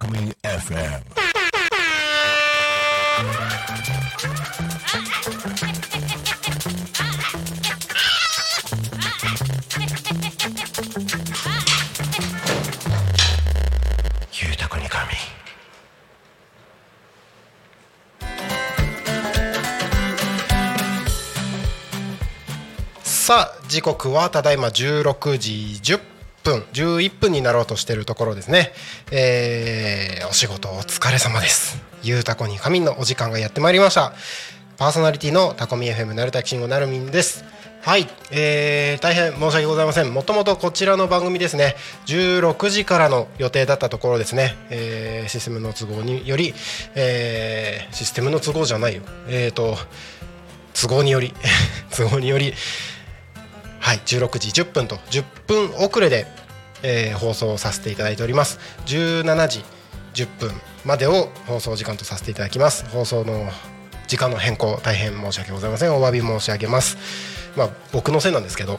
Talkme FM. さあ時刻はただいま16時10分分11分になろうとしているところですね、えーお仕事お疲れ様です。ゆうたこに仮眠のお時間がやってまいりました。パーソナリティのタコミ FM なるたきしんごなるみんです。はい、えー大変申し訳ございません。もともとこちらの番組ですね。16時からの予定だったところですね、えーシステムの都合により、えーシステムの都合じゃないよ。えっ、と都合により 都合によりはい、16時10分と10分遅れで、えー放送させていただいております。17時10分までを放送時間とさせていただきます。放送の時間の変更大変申し訳ございません。お詫び申し上げます。まあ僕のせいなんですけど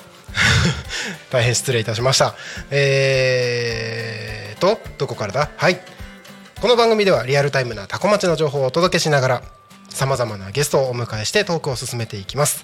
大変失礼いたしました。えーとどこからだ？はい。この番組ではリアルタイムなタコ町の情報をお届けしながらさまざまなゲストをお迎えしてトークを進めていきます。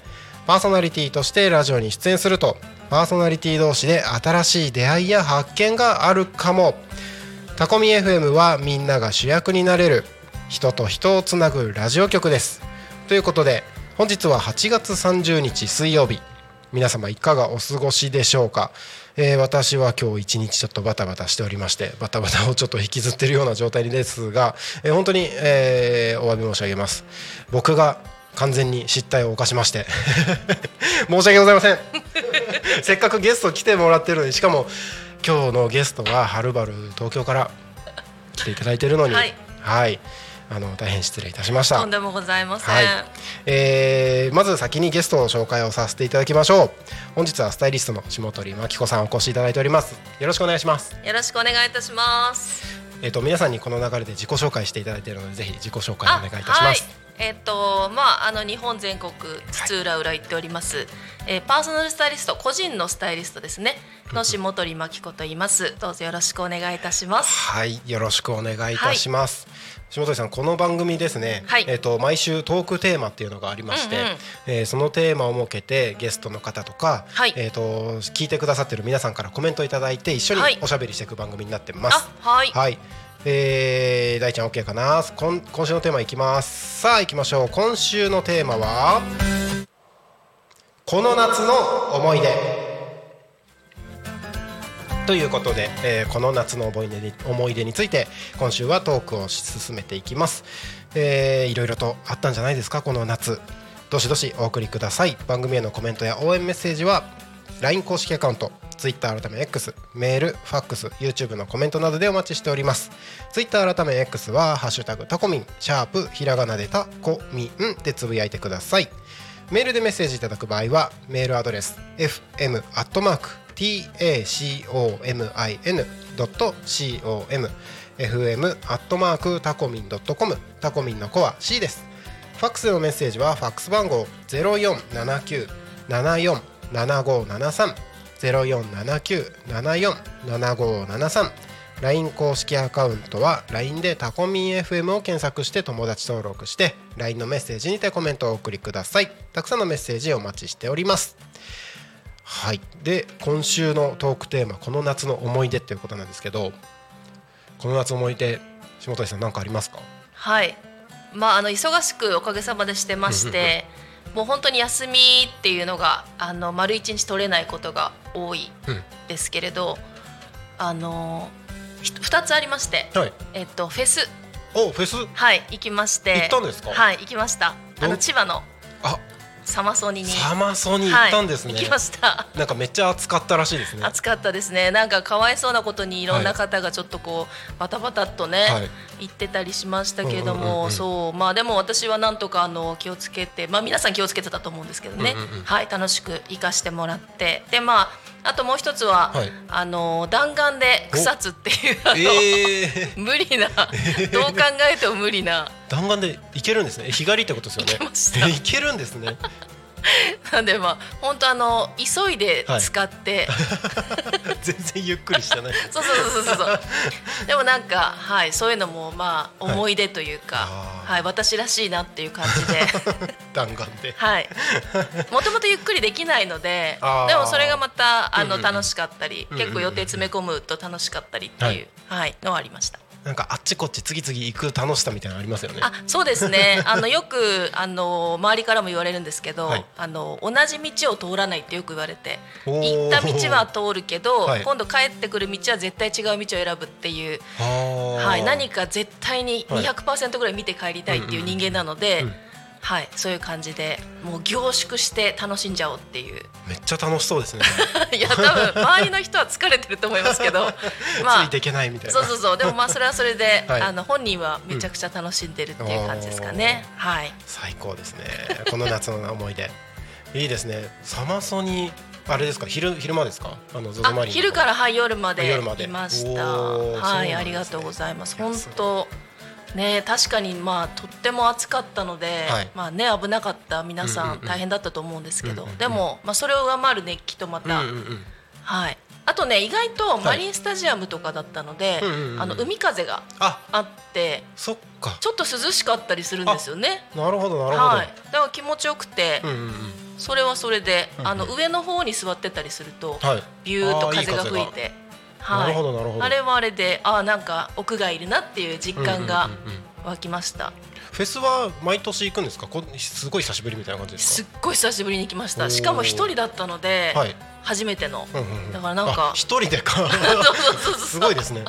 パーソナリティとしてラジオに出演するとパーソナリティ同士で新しい出会いや発見があるかも。タコミ FM はみんなが主役になれる。人と人をつなぐラジオ局です。ということで本日は8月30日水曜日。皆様いかがお過ごしでしょうか、えー私は今日一日ちょっとバタバタしておりましてバタバタをちょっと引きずってるような状態ですが、えー本当に、えーお詫び申し上げます。僕が完全に失態を犯しまして。申し訳ございません。せっかくゲスト来てもらってるのに。しかも今日のゲストははるばる東京から来ていただいているのに。はい、はい。あの大変失礼いたしました。とんでもございません。はい。えーまず先にゲストを紹介をさせていただきましょう。本日はスタイリストの下鳥真紀子さんお越しいただいております。よろしくお願いします。よろしくお願いいたします。えっ、と皆さんにこの流れで自己紹介していただいているのでぜひ自己紹介お願いいたします、はい。えっ、とまああの日本全国津々浦々行っております、えーパーソナルスタイリスト個人のスタイリストですねの下鳥真紀子と言います。どうぞよろしくお願いいたします。はい、よろしくお願いいたします。下鳥さん、この番組ですね。はいえっ、と毎週トークテーマっていうのがありまして、うんうんえーそのテーマを設けてゲストの方とか、はいえっ、と聞いてくださってる皆さんからコメントいただいて一緒にはいおしゃべりしていく番組になってます。あはいはい。えー、大ちゃん OK かな。今今週のテーマいきます。さあ行きましょう。今週のテーマはこの夏の思い出。ということで、えーこの夏の思い出に思い出について今週はトークを進めていきます、えーいろいろとあったんじゃないですか？この夏。どしどしお送りください。番組へのコメントや応援メッセージは LINE 公式アカウント Twitter 改め X メールファックス YouTube のコメントなどでお待ちしております。Twitter 改め X は「ハッシュタグタコミン」シャープひらがなでタコミンでつぶやいてください。メールでメッセージいただく場合はメールアドレス fm アットマーク tacomin.com fm アットマークタコミン .com タコミンの子は C です。ファックスのメッセージはファックス番号0479747573 0479747573 LINE 公式アカウントは LINE でタコミン FM を検索して友達登録して LINE のメッセージにてコメントをお送りください。たくさんのメッセージお待ちしております。はい。で今週のトークテーマこの夏の思い出っていうことなんですけどこの夏の思い出下鳥さん何かありますか？はい。まああの忙しくおかげさまでしてまして、もう本当に休みっていうのがあの丸一日取れないことが多いうんですけれど、あのひ二つありまして、はい。えっとフェス。おフェス？はい行きまして。行ったんですか？はい行きました。あどの千葉の。あサマソニに。サマソに行ったんですね、はい、行きました。なんかめっちゃ暑かったらしいですね。暑かったですね。なんかかわいそうなことにいろんな方がちょっとこうバタバタっとね、はい。言ってたりしましたけれども、うんうんうんうん。そう。まあでも私はなんとかあの気をつけてまあ皆さん気をつけてたと思うんですけどね、うんうんうん。はい。楽しく生かしてもらって。でまああともう一つは、はい。あの弾丸で草津っていうあの、えー、無理などう考えても無理な。弾丸で行けるんですね。え日帰りってことですよね。行けました。え行けるんですね なんでまあ本当あの急いで使って、全然ゆっくりしてない。そうそうそうそうそう。でもなんかはいそういうのもまあ思い出というか、あー。はい、私らしいなっていう感じで、弾丸で。はい。もともとゆっくりできないのででもそれがまたあの楽しかったり、うんうんうん結構予定詰め込むと楽しかったりっていうはいのはありました。なんかあっちこっち次々行く楽しさみたいなのありますよね。あそうですね。あのよくあの周りからも言われるんですけど、はい。あの同じ道を通らないってよく言われて行った道は通るけど、はい。今度帰ってくる道は絶対違う道を選ぶっていうはい、何か絶対にはい。200%ぐらい見て帰りたいっていう人間なので、うんうんはい、そういう感じでもう凝縮して楽しんじゃおうっていう。めっちゃ楽しそうですね。いや多分周りの人は疲れてると思いますけど。まあついていけないみたいな。そうそうそう。でもまあそれはそれで、はい。あの本人はめちゃくちゃ楽しんでるっていう感じですかね、はい。最高ですね。この夏の思い出。いいですね。サマソにあれですか？昼昼間ですか？あのゾゾマリンあ昼からはい夜まで夜まで。いました。はいありがとうございます。本当ね確かにまあとっても暑かったので、はい。まあね危なかった皆さうん大変だったと思うんですけど、うんうんうん。でもまあそれを上回る熱気とまうんた、うんうん。はい。あとね意外とマリンスタジアムとかだったので、うんうんうんあの海風があ。あってそっか。ちょっと涼しかったりするんですよね。なるほどなるほど、はい、だから気持ちよくて、うんうんうん。それはそれで、うんうんあの上の方に座ってたりすると、はい。ビューッと風が吹いてはい。なるほどなるほど。あれはあれであーなんか屋外いるなっていう実感がうんうんうんうん湧きました、フェスは毎年行くんですか？こすごい久しぶりみたいな感じですすっごい久しぶりに来ました。しかも一人だったので、かはい、初めての、うんうんうん。だからなんかあ一人でか。そうそうそうそう。すごいですね。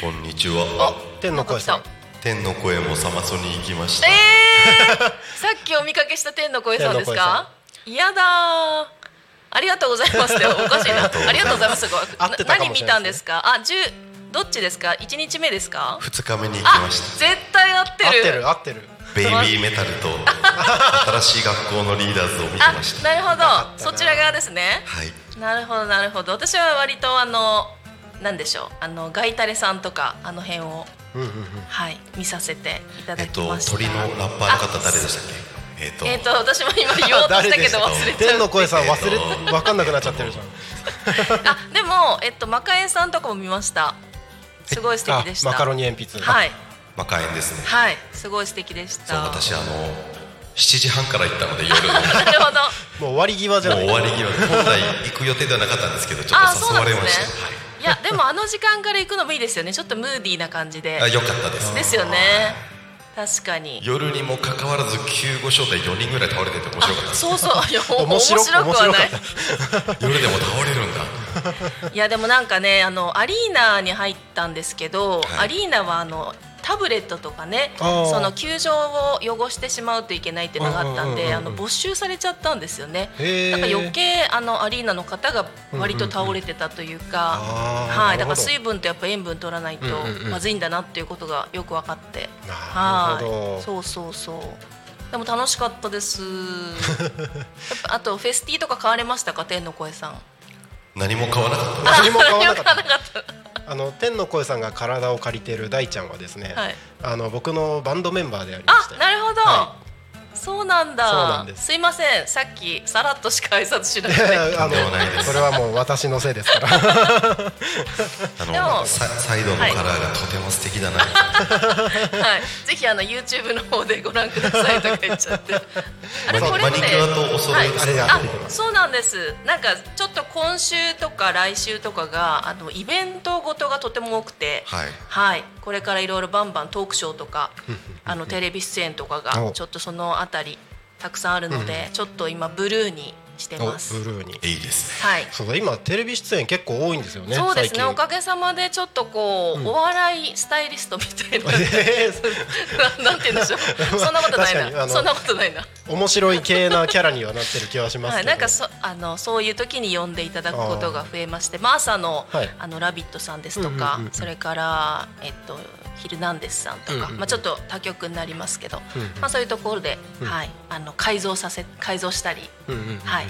こんにちは。天の声さん。天の声もサマソに行きました。えー、さっきお見かけした。天の声さんですか嫌だーありがとうございます。っておかしいな。ありがとうございます。何見たんですか？あ十どっちですか？一日目ですか？二日目に行きあました。絶対合ってる。合ってる合ってる。ベイビーメタルと 新しい学校のリーダーズを見てあました。なるほど。そちら側ですね。はい。なるほどなるほど。私は割とあのなんでしょう？あのガイタレさんとかあの辺をはい見させていただえっときました、鳥のラッパーの方誰でしたっけ？えっと。えっ、と私も今言おうとしたけど 忘れちゃう。天の声さん忘れえっ分かんなくなっちゃってるじゃん。あでもえっとマカエンさんとかも見ました。すごい素敵でした。あマカロニ鉛筆はい。マカエンですね。はいすごい素敵でした。そう私あの7時半から行ったので夜。なるほど。もう終わり際じゃない。う終わり際。で本来行く予定ではなかったんですけどちょあっと誘われますしねい。やでもあの時間から行くのもいいですよね。ちょっとムーディーな感じで。あ良かったです。ですよね確かに。夜にもかかわらず救護所で4人ぐらい倒れてて面白かった。そうそう。いや 面面白白くはない。夜でも倒れるんだ。いやでもなんかねあのアリーナに入ったんですけど、はい。アリーナはあのタブレットとかねその球場を汚してしまうといけないっていうのがあったんで、あの没収されちゃったんですよね。だから余計あのアリーナの方が割と倒れてたというか、はい、だから水分とやっぱ塩分取らないとまずいんだなっていうことがよく分かって、はい、そうそうそう。でも楽しかったです。あとフェスティとか買われましたか？天の声さん。何も買わなかった。何も買わなかった。あの天の声さんが体を借りている大ちゃんはですね、はい。あの僕のバンドメンバーでありまして。あ、なるほど。はそうなんだ。そうなんです。いません、さっきさらっとしか挨拶しなくて。あのそれはもう私のせいですから。あでものササイドのカラーがとても素敵だな。はい、ぜひあの YouTube の方でご覧くださいとか言っちゃって。あれこれってマニキュアとお揃いですあそうなんです。なんかちょっと今週とか来週とかがあのイベントごとがとても多くて、はい。はい、これからいろいろバンバントークショーとか あのテレビ出演とかがお。ちょっとそのあたりたくさんあるので、ちょっと今ブルーにしておます。ブルーにいいですね。はい。そうだ今テレビ出演結構多いんですよねそうですね。おかげさまでちょっとこう、お笑いスタイリストみたいな。えーな なんて言うんでしょう。そんなことないな。そんなことないな。面白い系なキャラにはなってる気はしますはい、なんかそあのそういう時に呼んでいただくことが増えまして、まあ、朝の,、はいあのラビットさんですとか、うんうんうんうんそれから、えっと、ヒルナンデスさんとか、うんうんうんまあ、ちょっと他局になりますけど、うんうんまあ、そういうところで、うんはい、あの改造させ改造したり、うんうんうんうんはい、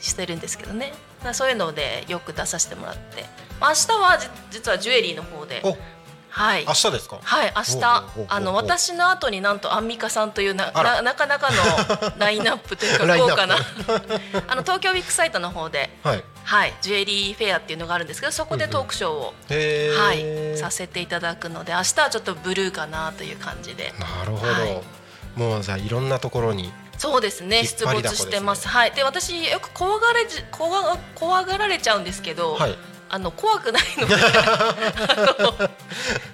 してるんですけどね。だからそういうのでよく出させてもらって、まあ、明日はじ実はジュエリーの方で。おはい。明日ですか？はい、明日あの私の後になんとアンミカさんというなななかなかの ラインナップというか豪華な。あの東京ビッグサイトの方で、はい。はい、ジュエリーフェアっていうのがあるんですけどそこでトークショーを、へー。はい、させていただくので明日はちょっとブルーかなという感じで。なるほど、はい。もうじゃあいろんなところにそうですね出没してます。はい。で私よく怖がれじ怖怖がられちゃうんですけど、はい。あの怖くないので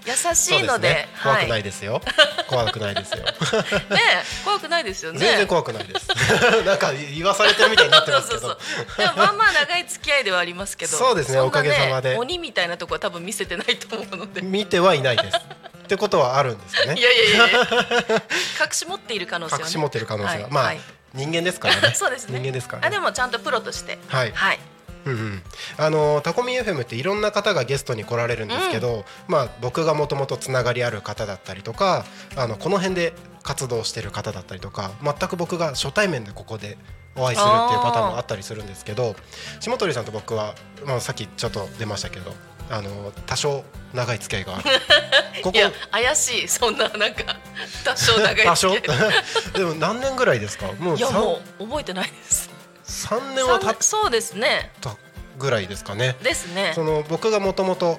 優しいのでね、怖くないはい、ですよ。怖くないですよ。ね怖くないですよね。全然怖くないです。なんか言わされてるみたいになってますけど。そうそうそう。でもまあまあ長い付き合いではありますけどそうですねんなおかげさまで。鬼みたいなとこは多分見せてないと思うので。見てはいないですってことはあるんですよね。いやいやいや。隠し持っている可能性は、ね、隠し持ってる可能性が、はい。まあ、はい。人間ですからね。そうですね。人間ですからね。あでもちゃんとプロとして。はい。はい、うんうん、あのタコミ FM っていろんな方がゲストに来られるんですけど、まあ、僕がもともとつながりある方だったりとかあのこの辺で活動してる方だったりとか全く僕が初対面でここでお会いするっていうパターンもあったりするんですけど下鳥さんと僕は、まあ、さっきちょっと出ましたけどあの多少長い付き合いがある。ここ。いや怪しい。そんななんか多少長い付き合い。でも何年ぐらいですか？もういや 3, もう覚えてないです。3年は経っそうですね。たぐらいですかね。ですね。その僕がもともと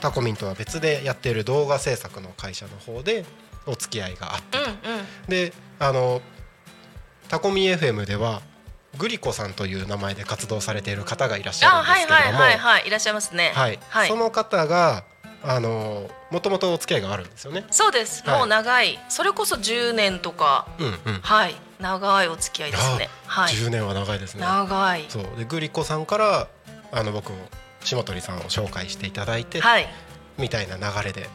タコミンとは別でやっている動画制作の会社の方でお付き合いがあってうんうん。であのタコミ FM ではグリコさんという名前で活動されている方がいらっしゃあるんですはいけれども。はいはいはいい。らっしゃいますね。はい。はい。その方があのもともとお付き合いがあるんですよね。そうです、はい。もう長い。それこそ10年とか。うんうん。はい。長いお付き合いですね。はい。10年は長いですね。長い。そう。でグリコさんからあの僕も下鳥さんを紹介していただいて、はい。みたいな流れで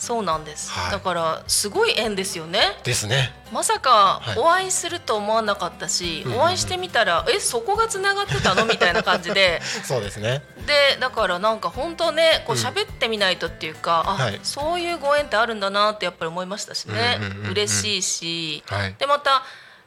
そうなんです、はい。だからすごい縁ですよね。ですね。まさかはい。お会いすると思わなかったし、うんうんうん。お会いしてみたらえそこがつながってたの？みたいな感じで。そうですね。でだからなんか本当ねこううん。喋ってみないとっていうか、あ、はい。そういうご縁ってあるんだなってやっぱり思いましたしね、うんうんうんうん。嬉しいし、はい。でまた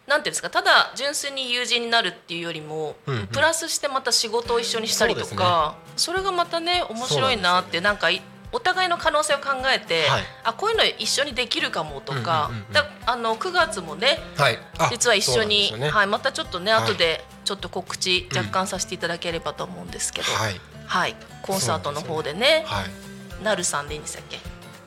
なんていうんですかただ純粋に友人になるっていうよりも、うんうん。プラスしてまた仕事を一緒にしたりとかそ,、れがまたね面白いなって、なんかいお互いの可能性を考えて、はい。あこういうの一緒にできるかもとか,、うんうんうんうん。だあの9月もねはい。あ実は一緒に、ね。はい、またちょっとねはい。後でちょっと告知若干させていただければと思うんですけど、はい。はい、コンサートの方でね。はい。なるさんでいいんでしたっけ？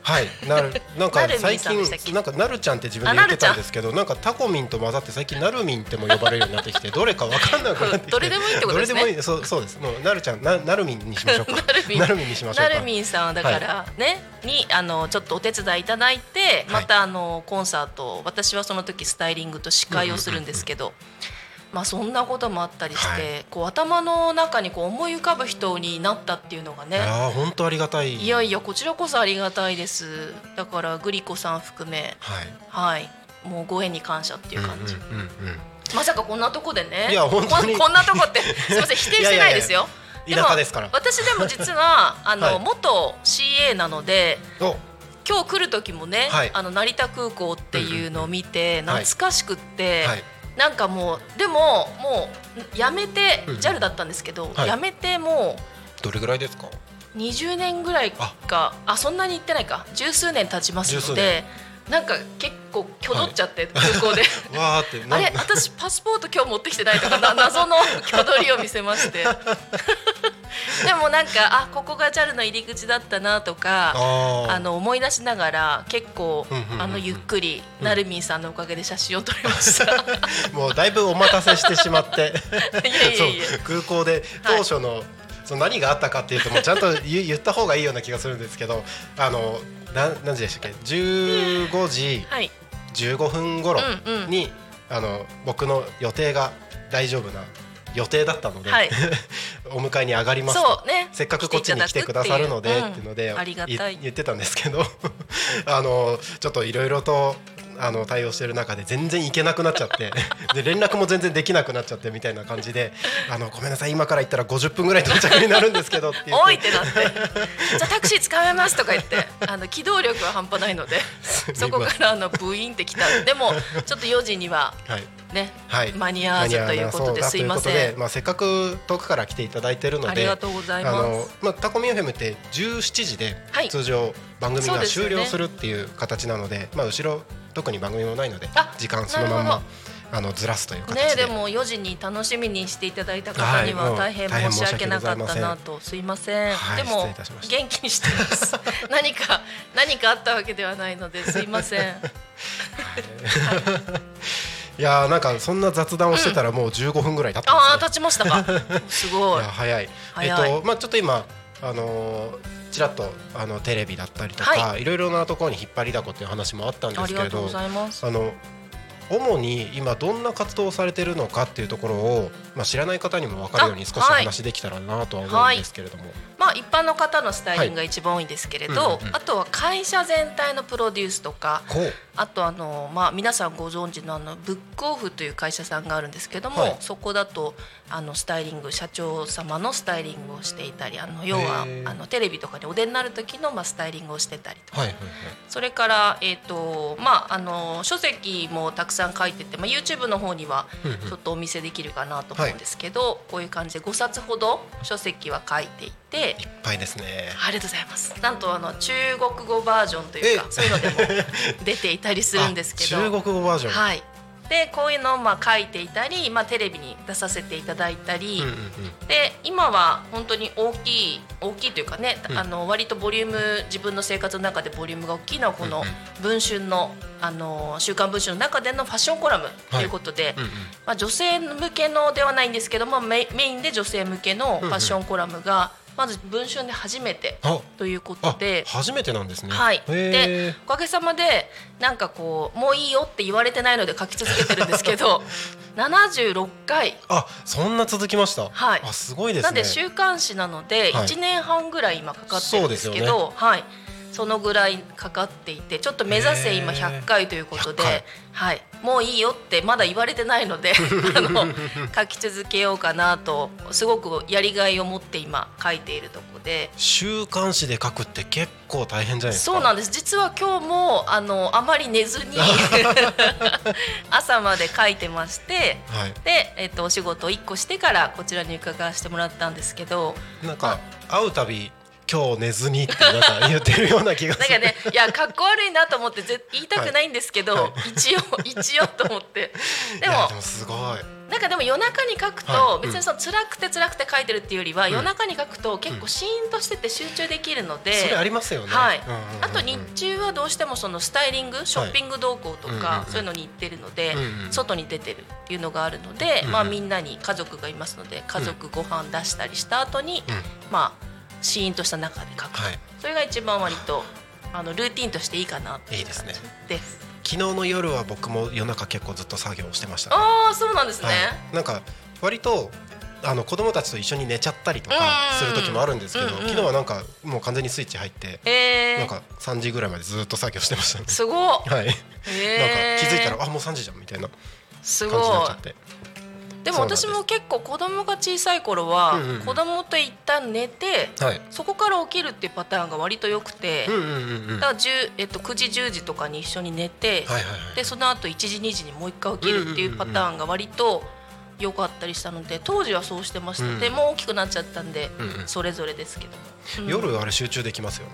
はい、なる なんか最近なんかなるちゃんって自分で言ってたんですけどなんかタコミンと混ざって最近なるみんっても呼ばれるようになってきてどれかわかんなくなってきて。どれでもいいってことですね。どれでもいい。そうそうです。もうなるちゃんななるみんにしましょうか。なるみん。なるみんにしましょうか。なるみんさんはだからね、にあのちょっとお手伝いいただいてまたあのコンサート私はその時スタイリングと司会をするんですけど、まあそんなこともあったりして、はい。こう頭の中にこう思い浮かぶ人になったっていうのがいねやー本当ありがたい。いやいやこちらこそありがたいです。だからグリコさん含め。はい。はい。もうご縁に感謝っていう感じ、うんうんうんうん。まさかこんなとこでね。いや本当に。こんなとこって すみません否定してないですよ。いやいですから。私でも実は あの、はい。元 CA なのでお。今日来る時もね、はい。あの成田空港っていうのを見て懐かしくって、はいなんかもうでももうやめてうん。JAL だったんですけど、はい。やめてもどれぐらいですか？う20年ぐらいか。あ。そんなに行ってないか。十数年経ちますのでなんか結構きょどっちゃって、空港で。わーってな あれ私パスポート今日持ってきてないとかな謎の 挙取りを見せまして でもなんかあここが JAL の入り口だったなとかあの思い出しながら結構うんうんうんうんあのゆっくりなるみんさんのおかげで写真を撮りました。もうだいぶお待たせしてしまって。空港で当初の、その何があったかっていうともうちゃんと言言った方がいいような気がするんですけどあのな何時でしたっけ？15時はい、15分頃うんうん。に、あの僕の予定が大丈夫な予定だったので、はい。お迎えに上がりますとそうね。せっかくこっちに来てくださるのでっていうので言ってたんですけど あのちょっといろいろとあの対応してる中で全然行けなくなっちゃって で連絡も全然できなくなっちゃってみたいな感じで「あのごめんなさい今から行ったら50分ぐらい到着になるんですけど」って言っておいってなって。じゃあタクシー使えますとか言ってあの機動力は半端ないのでそこからあのブイーンってきた。でもちょっと4時にははい。ね、はい、間に合わずということで間すいません。まあ、せっかく遠くから来ていただいてるのでありがとうございます。まあ、タコミ FM って17時ではい。通常番組が終了するっていう形なのでまあ、後ろ特に番組もないのであ時間そのまんまあのずらすという形で。ねでも4時に楽しみにしていただいた方には大変申し訳なかったなとすいません、はい失でも元気にしてます。何か何かあったわけではないのですいません。い。やーなんかそんな雑談をしてたらもう15分ぐらい経ったんああ経ちましたか。すごい。早い。えっとまあちょっと今あのーちらっとあのテレビだったりとか、、はい。ろいろなところに引っ張りだこっていう話もあったんであすけれどあの主に今どんな活動をされてるのかっていうところを、まあ、知らない方にも分かるように少しあはい。話できたらなとは思うんですけれども、まあ一般の方のスタイリングが一番多いんですけれど、あとは会社全体のプロデュースとかあとあの、まあ、皆さんご存知のあのブックオフという会社さんがあるんですけども、はい。そこだとあのスタイリング社長様のスタイリングをしていたりあの要はあのテレビとかにお出になる時の、まあ、スタイリングをしてたりとか。はいはいはい。それから、えーとまあ、あの書籍もたくさん書いてて、まあ、YouTube の方にはちょっとお見せできるかなと思うんですけど、こういう感じで5冊ほど書籍は書いていて。いっぱいですね。ありがとうございます。なんとあの中国語バージョンというかえそういうのでも出ていたりするんですけど、あ中国語バージョン。はい。でこういうのをまあ書いていたり、まあテレビに出させていただいたり、うんうんうん。で今は本当に大きい大きいというかね、うん。あの割とボリューム自分の生活の中でボリュームが大きいのはこのうんうん。文春のあの週刊文春の中でのファッションコラムということで、うんうん。まあ女性向けのではないんですけどもメメインで女性向けのファッションコラムがまず文春で初めてあということあで。初めてなんですね。はい、へでーおかげさまでなんかこうもういいよって言われてないので書き続けてるんですけど 76回あそんな続きました。はいあすごいですね。なんで週刊誌なのではい1年半ぐらい今かかってるんですけそうですど、はい、そのぐらいかかっていてちょっと目指せ今へー100回ということで100回、はい、もういいよってまだ言われてないので あの書き続けようかなとすごくやりがいを持って今書いているところで。週刊誌で書くって結構大変じゃないですか。そうなんです実は今日もあのあまり寝ずに 朝まで書いてましてはい。で、えっとお仕事を1個してからこちらに伺わせてもらったんですけどなんか会うたび今日寝ずにってなんか言ってるような気がする。なんかねいやかっこ悪いなと思ってぜ言いたくないんですけど、はい。は一応 一応と思って。でもでもすごい。なんかでも夜中に書くと、はい。別にその辛くて辛くて書いてるっていうよりは、ん。夜中に書くと結構シーンとしてて集中できるので、それありますよね。はい。うんうんうんうん。あと日中はどうしてもそのスタイリングショッピング動向とうんうんうん。かそういうのに行ってるので、うんうん外に出てるっていうのがあるので、うんうん。まあ、みんなに家族がいますので家族ご飯出したりした後に、うん。まあシーンとした中で書く、はい。それが一番割とあのルーティンとしていいかなっていいいですです。昨日の夜は僕も夜中結構ずっと作業してました、ね。ああそうなんですね。はい。なんか割と。あの子供たちと一緒に寝ちゃったりとかする時もあるんですけど、うんうん昨日はなんかもう完全にスイッチ入って、えー、なんか3時ぐらいまでずっと作業してましたね。すごっ。はい。なんかえー、気づいたらあもう3時じゃんみたいなす感じになっちゃって。でも私も結構子供が小さい頃は、子供と一旦寝てはい。そこから起きるっていうパターンが割と良くて。だから10、えっと、9時10時とかに一緒に寝て。でその後1時2時にもう一回起きるっていうパターンが割と良かったりしたので当時はそうしてました、うん。でもう大きくなっちゃったんで、それぞれですけど夜あれ集中できますよね。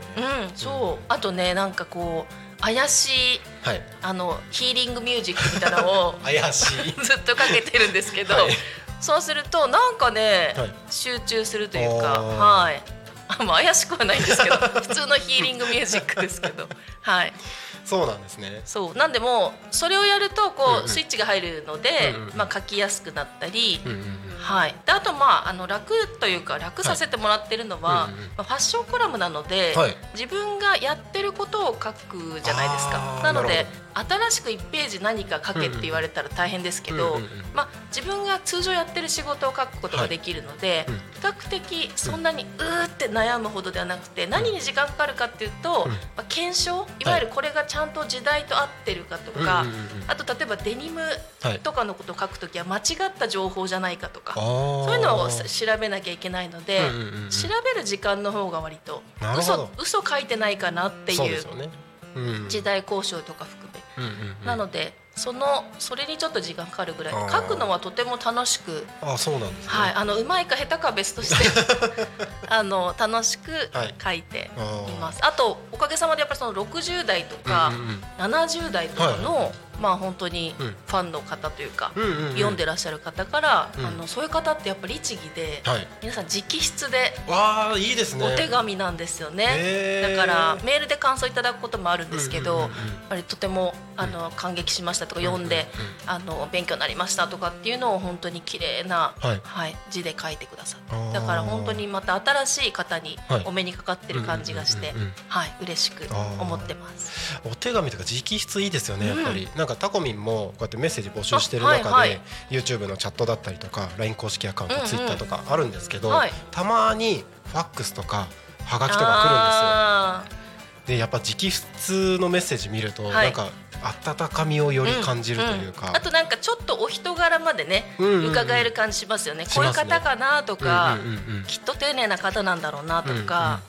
うんそう。あとねなんかこう怪しいはい。あのヒーリングミュージックみたいなのを 怪しい。ずっとかけてるんですけど、はいそうするとなんかね、はい集中するというかはいあ怪しくはないんですけど 普通のヒーリングミュージックですけどはいそうなんですね。そう。なんでもうそれをやるとこう、うんうん。スイッチが入るので、うんうんまあ、書きやすくなったり、うんうんうん。はい、であとまああの楽というか楽させてもらってるのは、はい。うんうんまあ、ファッションコラムなので、はい。自分がやってることを書くじゃないですか。なのでな新しく1ページ何か書けって言われたら大変ですけど、まあ、自分が通常やってる仕事を書くことができるので、うん較的そんなにうーって悩むほどではなくて何に時間かかるかっていうと、うん。まあ、検証いわゆるこれがちゃんと時代と合ってるかとか、あと例えばデニムはいとかのことを書くときは間違った情報じゃないかとか、そそういうのをさ調べなきゃいけないので、調べる時間の方が割と嘘嘘書いてないかなっていう時代交渉とか含なのでそのそれにちょっと時間かかるぐらい。書くのはとても楽しく、あそうなんですね。はい、あのうまいか下手かは別として あの楽しくはい。書いています。あとおかげさまでやっぱりその60代とかうんうんうん。70代とかの、まあ本当にうん。ファンの方というか、読んでらっしゃる方から、うん。あのそういう方ってやっぱ律儀で、はい。皆さん直筆でわあいいですね。お手紙なんですよね、だからメールで感想いただくこともあるんですけど、とてもあの感激しましたとか読んで、あの勉強になりましたとかっていうのを本当に綺麗な、はい。字で書いてくださってだから本当にまた新しい方にはい。お目にかかってる感じがして、はい嬉しく思ってます。お手紙とか直筆いいですよねやっぱり、なん。かタコミンもこうやってメッセージ募集してる中で、あはいはい。YouTube のチャットだったりとか LINE 公式アカウント、うんうん Twitter とかあるんですけど、はい。たまにファックスとかはがきとかあ来るんですよ。でやっぱ直筆のメッセージ見ると、はい。なんか温かみをより感じるというか、んん。あとなんかちょっとお人柄までね、うんうんうん。伺える感じしますよね。ね。こういう方かなとか、うんうんうんうん。きっと丁寧な方なんだろうなとか、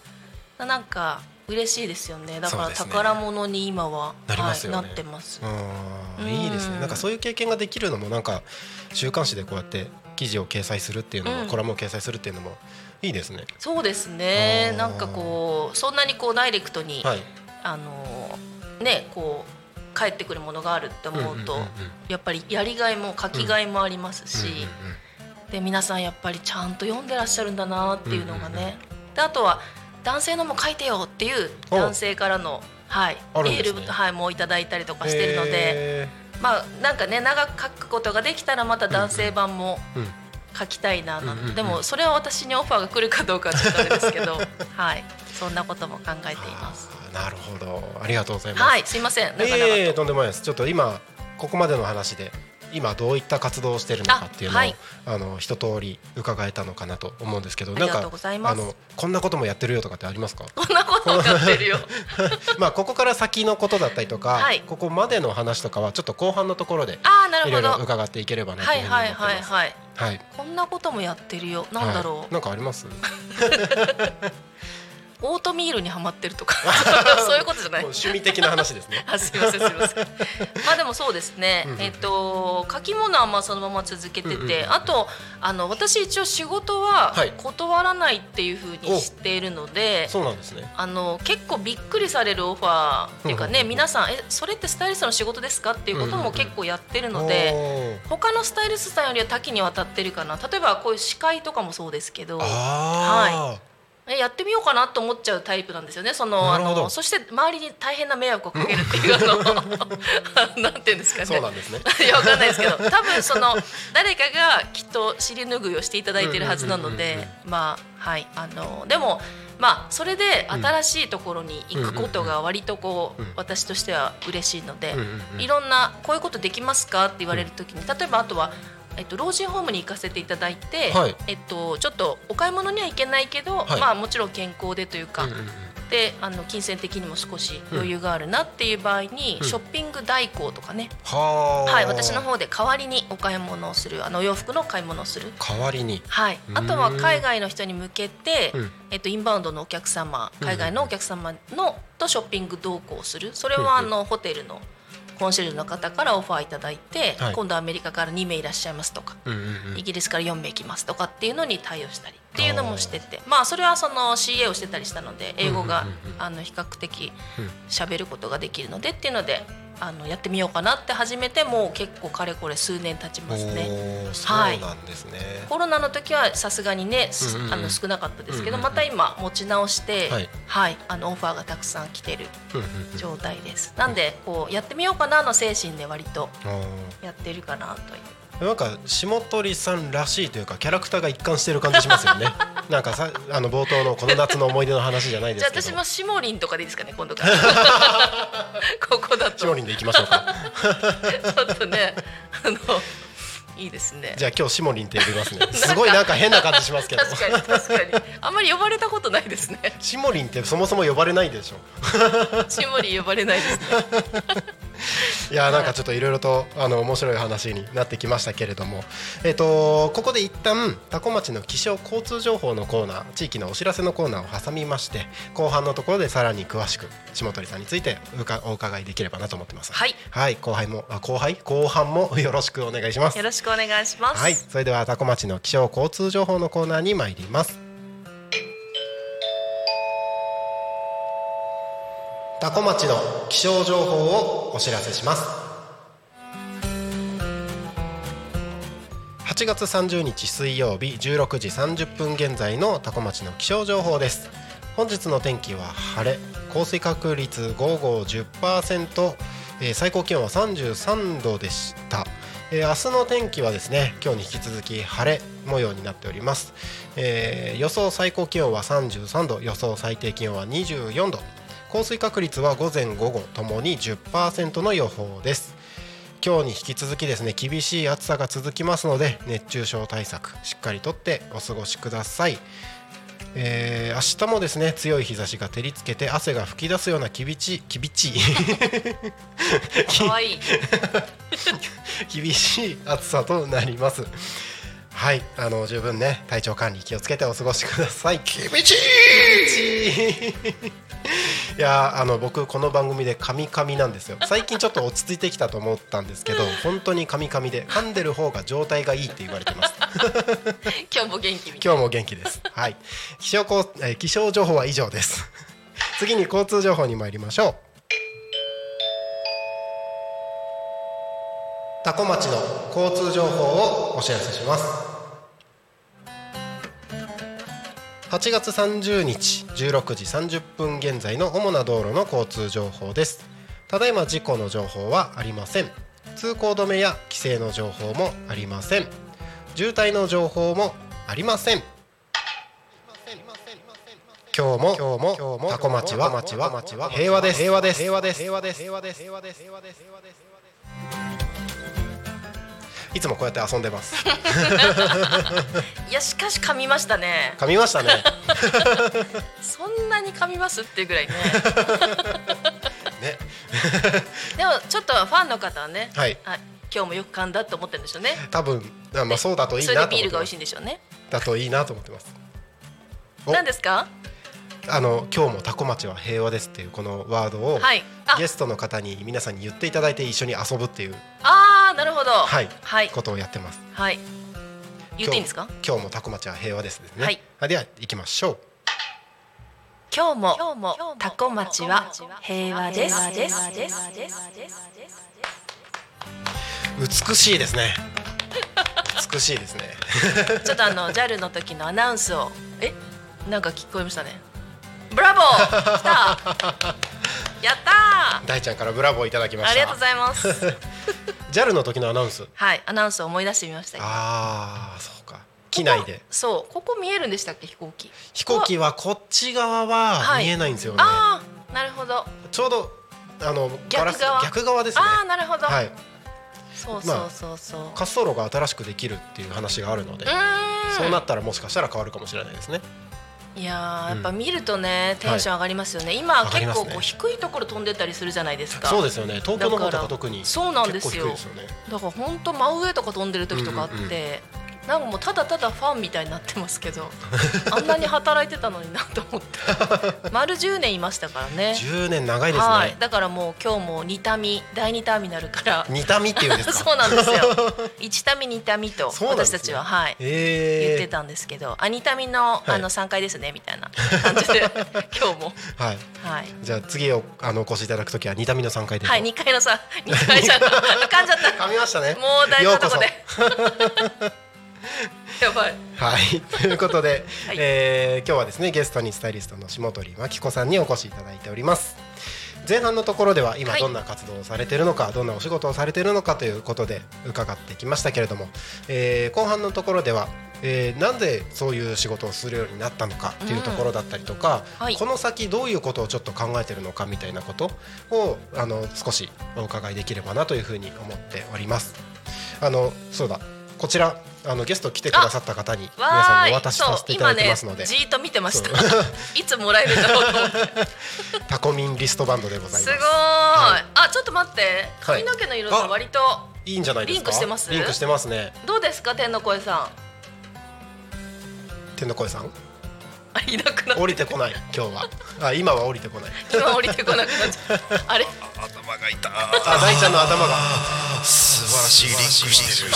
なんか嬉しいですよね。だから宝物に今はね。はい、なってます。うん。いいですね。うんなんかそういう経験ができるのもなんか週刊誌でこうやって記事を掲載するっていうのも、うん。コラムを掲載するっていうのもいいですね。そうですね。なんかこうそんなにこうダイレクトに、はい、あのねこう返ってくるものがあるって思うと、うんうんうんうん。やっぱりやりがいも書きがいもありますし、うんうんうん。で皆さんやっぱりちゃんと読んでらっしゃるんだなっていうのがね、うんうん。であとは男性のも書いてよっていうお。男性からの、はい、エール、はい、もういただいたりとかしてるので、へまあなんかね長く書くことができたらまた男性版も書きたいななんて、うんうんうん。でもそれは私にオファーが来るかどうかはちょっとあれですけど はい。そんなことも考えています。なるほど。ありがとうございます。はいすいません。なかなかと、ええとんでもないです。ちょっと今ここまでの話で今どういった活動をしているのかっていうのをあ,、あはいの一通り伺えたのかなと思うんですけど、ありがとうございますあのこんなこともやってるよとかってありますか？こんなことをやってるよ。まあここから先のことだったりとか、はいここまでの話とかはちょっと後半のところでいろいろ。伺っていければなとはいはい。はいはい。はい。こんなこともやってるよ。なんだろう。はいなんかあります？オートミールにはまってるとか そういうことじゃない。趣味的な話ですね。あすみませんすみません。まあでもそうですね。うんうんえっと書き物はまあそのまま続けてて、うんうんあとあの私一応仕事ははい断らないっていうふうにしているので。そうなんですね。あの結構びっくりされるオファーっていうかね、うんうんうん皆さんえそれってスタイリストの仕事ですかっていうことも結構やってるので、おー他のスタイリストさんよりは多岐にわたってるかな例えばこういう司会とかもそうですけどあえやってみようかなと思っちゃうタイプなんですよね。そのあのそして周りに大変な迷惑をかけるっていうあの なんていうんですかね。そうなんですね。いやわかんないですけど。多分その誰かがきっと尻拭いをしていただいているはずなのでまあはい。あのでもまあそれで新しいところに行くことが割とこううん私としては嬉しいのでいろんなこういうことできますかって言われるときに例えばあとはえっと、老人ホームに行かせていただいて、はい。えっと、ちょっとお買い物には行けないけど、はい。まあ、もちろん健康でというか、うんうん。うんであの金銭的にも少し余裕があるなっていう場合に、うん。ショッピング代行とかね、はあ。はい、私の方で代わりにお買い物をするあのお洋服の買い物をする。代わりに。はい、うん。あとは海外の人に向けて、うん。えっと、インバウンドのお客様海外のお客様のとショッピング同行する。それうんはあのホテルのコンシェルジュの方からオファーいただいて、はい。今度アメリカから2名いらっしゃいますとか、うんうんうん。イギリスから4名来ますとかっていうのに対応したりっていうのもしてて。まあそれはその CA をしてたりしたので英語があの比較的うん。喋ることができるのでっていうのであのやってみようかなって始めてもう結構かれこれ数年経ちますね。おーそうなんですね。コロナの時はさすがにね、あの少なかったですけど、また今持ち直して、はい。はい、あのオファーがたくさん来てる状態です。なんでこうやってみようかなの精神で割とやってるかなという。なんか下鳥さんらしいというかキャラクターが一貫してる感じしますよね。なんかさあの冒頭のこの夏の思い出の話じゃないでじゃあすけど。私もシモリンとかでいいですかね今度から。ここだと。シモリンでいきましょうか。ちょっとねあのいいですね。じゃあ今日しもりんって呼びますね。すごいなんか変な感じしますけど。確かに確かに。あんまり呼ばれたことないですね。しもりんってそもそも呼ばれないでしょ。しもり呼ばれないですねいやなんかちょっといろいろとあの面白い話になってきましたけれども、えっとここで一旦多古町の気象交通情報のコーナー地域のお知らせのコーナーを挟みまして後半のところでさらに詳しく下鳥さんについてうかお伺いできればなと思ってます。はい。はい後輩もあ後輩？後半もよろしくお願いします。よろしくお願いします。はいそれでは多古町の気象交通情報のコーナーに参ります多古町の気象情報をお知らせします。8月30日水曜日16時30分現在の多古町の気象情報です。本日の天気は晴れ降水確率午後10%、えー最高気温は33度でした、えー明日の天気はですね今日に引き続き晴れ模様になっております、えー予想最高気温は33度予想最低気温は24度。降水確率は午前午後ともに10%の予報です。今日に引き続きですね厳しい暑さが続きますので熱中症対策しっかりとってお過ごしください、えー明日もですね強い日差しが照りつけて汗が噴き出すような厳しい厳しい。厳しい暑さとなります。はいあの十分ね体調管理気をつけてお過ごしください。厳しいいやあの僕この番組でカミカミなんですよ。最近ちょっと落ち着いてきたと思ったんですけど本当にカミカミで噛んでる方が状態がいいって言われてます。今日も元気今日も元気です。はい。気象こうえー気象情報は以上です。次に交通情報に参りましょう。多古町の交通情報をお知らせします。8月30日16時30分現在の主な道路の交通情報です。ただいま事故の情報はありません。通行止めや規制の情報もありません。渋滞の情報もありません。今日も今日も今日もタコ町は平和です平和です平和です。平和です。平和です。平和です。平和です。いつもこうやって遊んでます。いやしかし噛みましたね。噛みましたね。そんなに噛みますっていうぐらいね。ね。でもちょっとファンの方はね、はい。あ今日もよく噛んだって思ってるんでしょうね。多分あまあそうだといいそれなでビールが美味しと思ってますいんでしょうね。だといいなと思ってます。お。何ですか？あの今日もタコ町は平和ですっていうこのワードをはい。あ。ゲストの方に皆さんに言っていただいて一緒に遊ぶっていうあーなるほど。はい。はい、ことをやってます。はい、言っていいんですか？今日もタコ町は平和ですですね。はい。あでは行きましょう。今日も今日もタコ町は平和です。美しいですね。美しいですね。ちょっとあの JAL の時のアナウンスをえ？なんか聞こえましたねブラボー。来た。やった大ちゃんからブラボーいただきました。ーありがとうございます。JAL の時のアナウンス？はいアナウンスを思い出してみました。よああそうか。機内で。そうここ見えるんでしたっけ飛行機？飛行機はこっち側ははい。見えないんですよね、ああなるほど。ちょうどあの逆側？逆側ですね。ああなるほど、はい。そうそうそうそう、滑走路が新しくできるっていう話があるので。そうなったらもしかしたら変わるかもしれないですねいややっぱ見るとね、テンション上がりますよね、今上がりますね。結構こう低いところ飛んでたりするじゃないですか。そうですよね。東京の方とだか特にそうなんですよ。ね。だから本当真上とか飛んでる時とかあって、うんうんなんかもうただただファンみたいになってますけどあんなに働いてたのになと思って。丸10年いましたからね。10年長いですね、はい、だからもう今日も二民第二ターミナルから。二民っていうんですか？そうなんですよ。一民二民とそうなんですね。私たちは、はい。えー、言ってたんですけど、あ二民の、はい。あの三階ですねみたいな感じで今日も。はい。はい。じゃあ次をあのお越しいただくときは二民の三階ではい二階のさ二階じゃん噛んじゃった。噛みましたね。もう大事なとこでやばい。はい、ということで、はい。えー今日はですねゲストにスタイリストの下鳥真紀子さんにお越しいただいております。前半のところでは今はい。どんな活動をされているのか、どんなお仕事をされているのかということで伺ってきましたけれども、えー後半のところでは、えーなんでそういう仕事をするようになったのかっていうところだったりとか、はい。この先どういうことをちょっと考えているのかみたいなことをあの少しお伺いできればなというふうに思っております。あのそうだ。こちらあのゲスト来てくださった方に皆さんにお渡しさせていただいてますので、ねじーっと見てました。いつもらえるんだろうと思って。タコミンリストバンドでございます。すごーい、はい。あちょっと待って。はい。髪の毛の色が割といいんじゃないですか？リンクしてます？リンクしてますね。どうですか天の声さん？天の声さん？あいなくなっ降りてこない今日は。あ今は降りてこない。今降りてこなくなっちゃう あれ？頭が痛あ大ちゃんの頭が。素晴らしいリンクしてる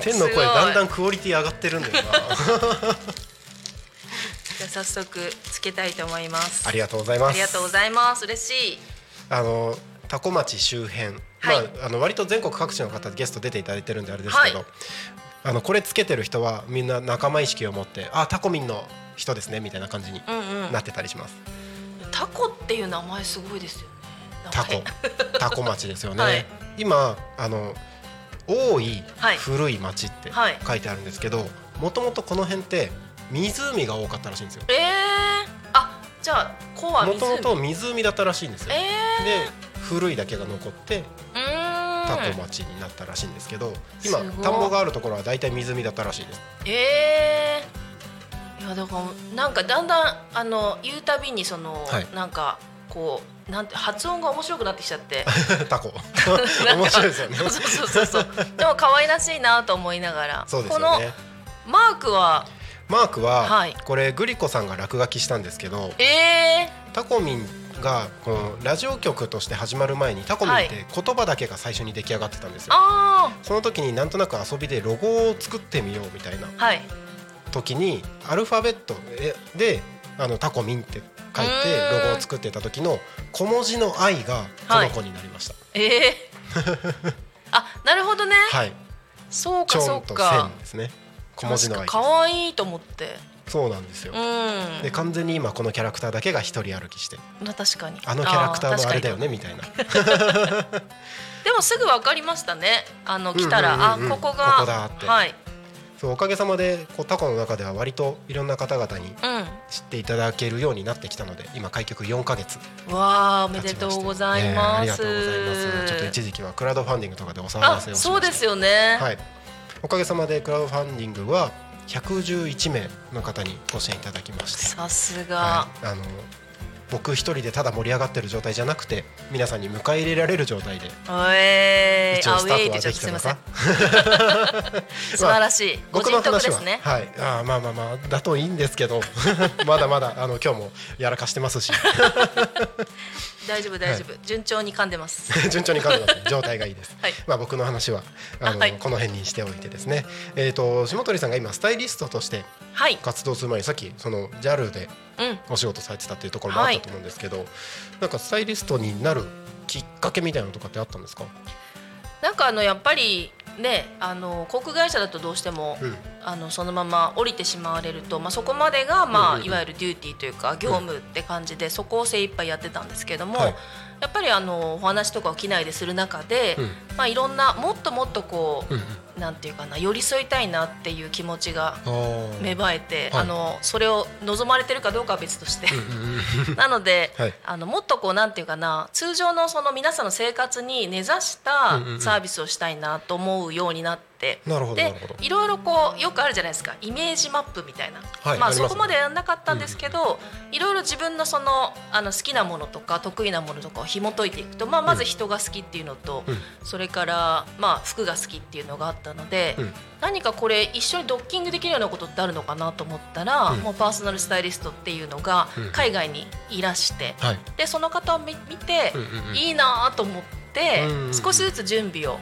天の声だんだんクオリティ上がってるんだよな。じゃあ早速つけたいと思います。ありがとうございます。ありがとうございます。嬉しい。あの多古町周辺、はい。まああの割と全国各地の方ゲスト出ていただいてるんであれですけど、はい。あのこれつけてる人はみんな仲間意識を持ってあタコミンの人ですねみたいな感じにうんうん。なってたりします。タコっていう名前すごいですよね。タコ。タコ町ですよね。はい。今あの多いはい。古い町ってはい。書いてあるんですけど、もともとこの辺って湖が多かったらしいんですよ。えー、あじゃあコはも湖ともと湖だったらしいんですよ。えで古いだけが残ってタコ町になったらしいんですけど、今田んぼがあるところは大体湖だったらしいです。えー、いやだからなんかだんだんあの言うたびにその、はい。なんかこうなんて発音が面白くなってきちゃって。タコ。面白いですよね。そうそうそうそう。でも可愛らしいなと思いながら。そうですこのマークは？マークは、はい。これグリコさんが落書きしたんですけどえタコミンがこのラジオ局として始まる前にタコミンって言葉だけが最初に出来上がってたんですー、よ、あその時になんとなく遊びでロゴを作ってみようみたいなあはい時にアルファベットであのタコミンって書いうてロゴを作ってた時の小文字の「愛」がこの子になりました。ええー、あなるほどね、はい。そうチかそうか。線ですね。小文字の「愛」可愛いと思って。そうなんですよ。うん。で完全に今このキャラクターだけが一人歩きして。まあ確かに。あのキャラクターのあれだよねねみたいな。でもすぐ分かりましたね。あの来たら、うんうんうんうん。あここがここだって。はいそうおかげさまでこうタコの中では割といろんな方々にう知っていただけるようになってきたので今開局4ヶ月んわあおめでとうございねます、ありがとうございます。ちょっと一時期はクラウドファンディングとかでお騒があせをそうですよね、はい。おかげさまでクラウドファンディングは111名の方にご支援いただきまして。さすが、はい、あの僕一人でただ盛り上がってる状態じゃなくて皆さんに迎え入れられる状態でえー、一応スタートはできたのか？素晴らしい、僕の話はねはい。あーまあまあまあだといいんですけど。まだまだあの今日もやらかしてますし大丈夫大丈夫、順調に噛んでます。順調に噛んでます。状態がいいです、はい。まあ僕の話はあの、はい。この辺にしておいてですね。えっ、と下鳥さんが今スタイリストとしてはい。活動する前にさっきその JAL でうん。お仕事されてたっていうところもあったと思うんですけど、なんかスタイリストになるきっかけみたいなのとかってあったんですか、なんかあのやっぱりねあの航空会社だとどうしても、うん。あのそのまま降りてしまわれると、まあ、そこまでが、まあうんうん。うんいわゆるデューティーというか業務って感じで、そこを精一杯やってたんですけども、はい。やっぱりあのお話とかを機内でする中で、うん。まあ、いろんなもっともっとこう、うんなんていうかな寄り添いたいなっていう気持ちがうん、芽生えて、はい。あのそれを望まれてるかどうかは別として。なので、はい。あのもっとこうなんていうかな通常のその皆さんの生活に根ざしたサービスをしたいなと思うようになって、でいろいろこうよくあるじゃないですか。イメージマップみたいな、まあはいますね。そこまでやらなかったんですけど、いろいろ自分のそのあの好きなものとか得意なものとかを紐解いていくと、まあ、まず人が好きっていうのと、うん。それから、まあ、服が好きっていうのがあったので、うん。何かこれ一緒にドッキングできるようなことってあるのかなと思ったら、うん。もうパーソナルスタイリストっていうのがうん。海外にいらして、はい。でその方を見見て、うんうんうん。いいなと思って、うんうんうん。少しずつ準備を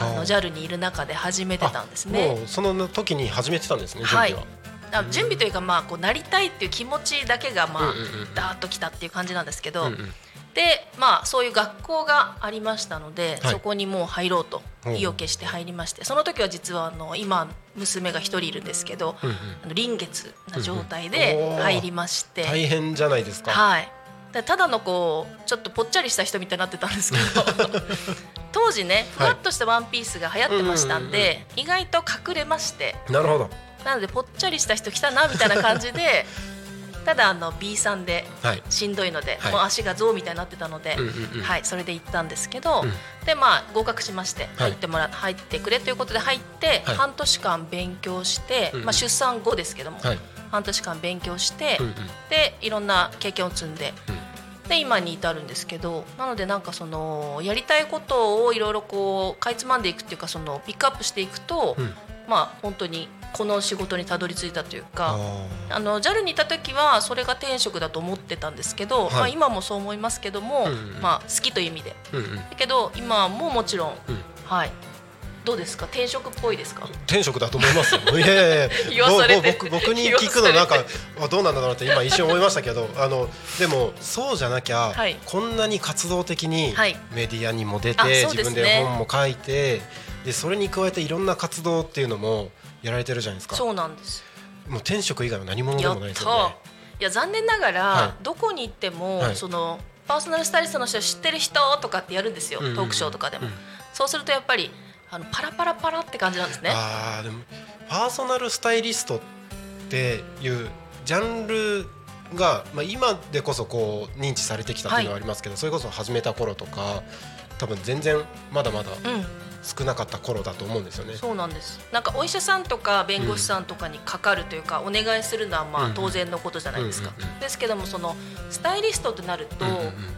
あの JAL にいる中で始めてたんですもね。うその時に始めてたんですね準はい。備は、あ準備というかまあこうなりたいっていう気持ちだけがまあ、うんうんうんダーッときたっていう感じなんですけど、うんうんでまあそういう学校がありましたので、はい。そこにもう入ろうとう。ん意を決して入りましてその時は実はあの今娘が一人いるんですけど、うんうん。あの臨月な状態うんうん。で入りまして、大変じゃないですか、はい。でただのこうちょっとぽっちゃりした人みたいになってたんですけど 当時ねふわっとしたワンピースが流行ってましたんで、意外と隠れまして。なるほど。なのでぽっちゃりした人来たなみたいな感じで ただあの B さんではい。しんどいので、はい。もう足が象みたいになってたので、うんうんうん。はい、それで行ったんですけど、うん。でまあ合格しましてはい。入ってもら、入ってくれということで入って、はい。半年間勉強して、まあ、出産後ですけども、はい。半年間勉強して、でいろんな経験を積んで、うん。で今に至るんですけどなのでなんかそのやりたいことをいろいろこうかいつまんでいくっていうかそのピックアップしていくと、うん。まあ本当にこの仕事にたどり着いたというか。ああの JAL にいた時はそれが転職だと思ってたんですけど、はい。まあ、今もそう思いますけども、うんうんまあ、好きという意味で。ーうんうん。だけど今ももちろん、うん。はい。どうですか？転職っぽいですか？転職だと思いますよ。僕僕に聞くのなんかどうなんだろうって今一瞬思いましたけど、あのでもそうじゃなきゃ、はい。こんなに活動的にはい。メディアにも出て、あそう自分で本も書いて、でそれに加えていろんな活動っていうのもやられてるじゃないですか。そうなんです。もう転職以外は何者でもないですよね。た。いや残念ながら、はどこに行っても、はい。そのパーソナルスタイリストの人知ってる人とかってやるんですよ、うん。うんうんトークショーとかでも、うん。そうするとやっぱりあのパラパラパラって感じなんですね。ああでもパーソナルスタイリストっていうジャンルが、まあ、今でこそこう認知されてきたっていうのはありますけど、それこそ始めた頃とか多分全然まだまだうん少なかった頃だと思うんですよね。そうなんです。なんかお医者さんとか弁護士さんとかにかかるというか、お願いするのはまうんあ当然のことじゃないですか、ですけどもそのスタイリストってなると、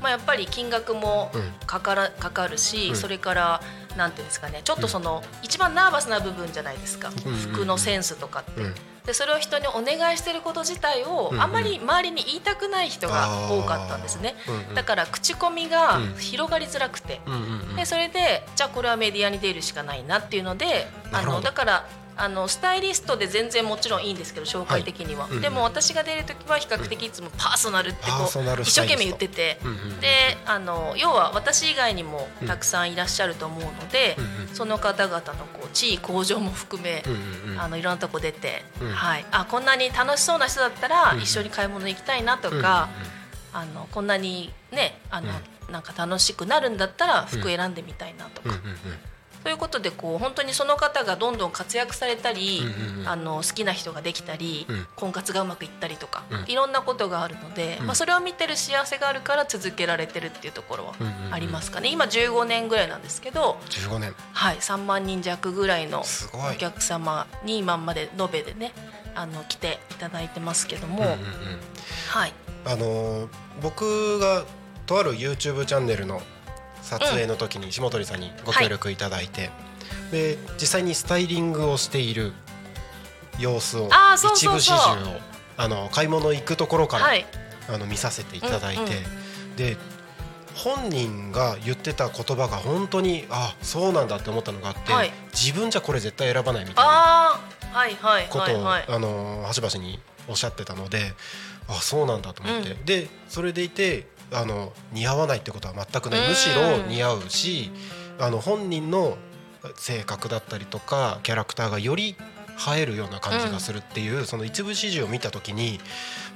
まあ、やっぱり金額もうん。かからかかるし、うん。それからなんていうんですかねちょっとその、一番ナーバスな部分じゃないですか、服のセンスとかって。うんでそれを人にお願いしてること自体をあまり周りに言いたくない人が多かったんですね、だから口コミがうん。広がりづらくて、でそれでじゃあこれはメディアに出るしかないなっていうのであのだからあのスタイリストで全然もちろんいいんですけど紹介的には、はい。うんうん。でも私が出る時は比較的いつもパーソナルってこう一生懸命言ってて、うんうんであの要は私以外にもたくさんいらっしゃると思うので、うんうんその方々のこう地位向上も含め、うんうんうん。あのいろんなとこ出て、うん。はい、あこんなに楽しそうな人だったらうん一緒に買い物行きたいなとか、あのこんなにねあの、なんか楽しくなるんだったら服選んでみたいなとか、うんうんうんということでこう本当にその方がどんどん活躍されたり、うんうんうん。あの好きな人ができたり、うん。婚活がうまくいったりとか、うん。いろんなことがあるので、うん。まあ、それを見てる幸せがあるから続けられてるっていうところはありますかね、今15年ぐらいなんですけど、15年。はい、3万人弱ぐらいのお客様に今まで延べでねあの来ていただいてますけども、うんうんうん。はい、あのー僕がとある YouTube チャンネルの撮影の時に下鳥さんにご協力いただいて、で実際にスタイリングをしている様子を一部始終をあの買い物行くところから、はい、あの見させていただいて、うんうん。で本人が言ってた言葉が本当にあそうなんだって思ったのがあって、はい。自分じゃこれ絶対選ばないみたいなああはいはいことを、はい。はいあの端々におっしゃってたのであそうなんだと思って、うでそれでいてあの似合わないってことは全くない。うん。むしろ似合うしあの本人の性格だったりとかキャラクターがより映えるような感じがするっていう、その一部始終を見た時に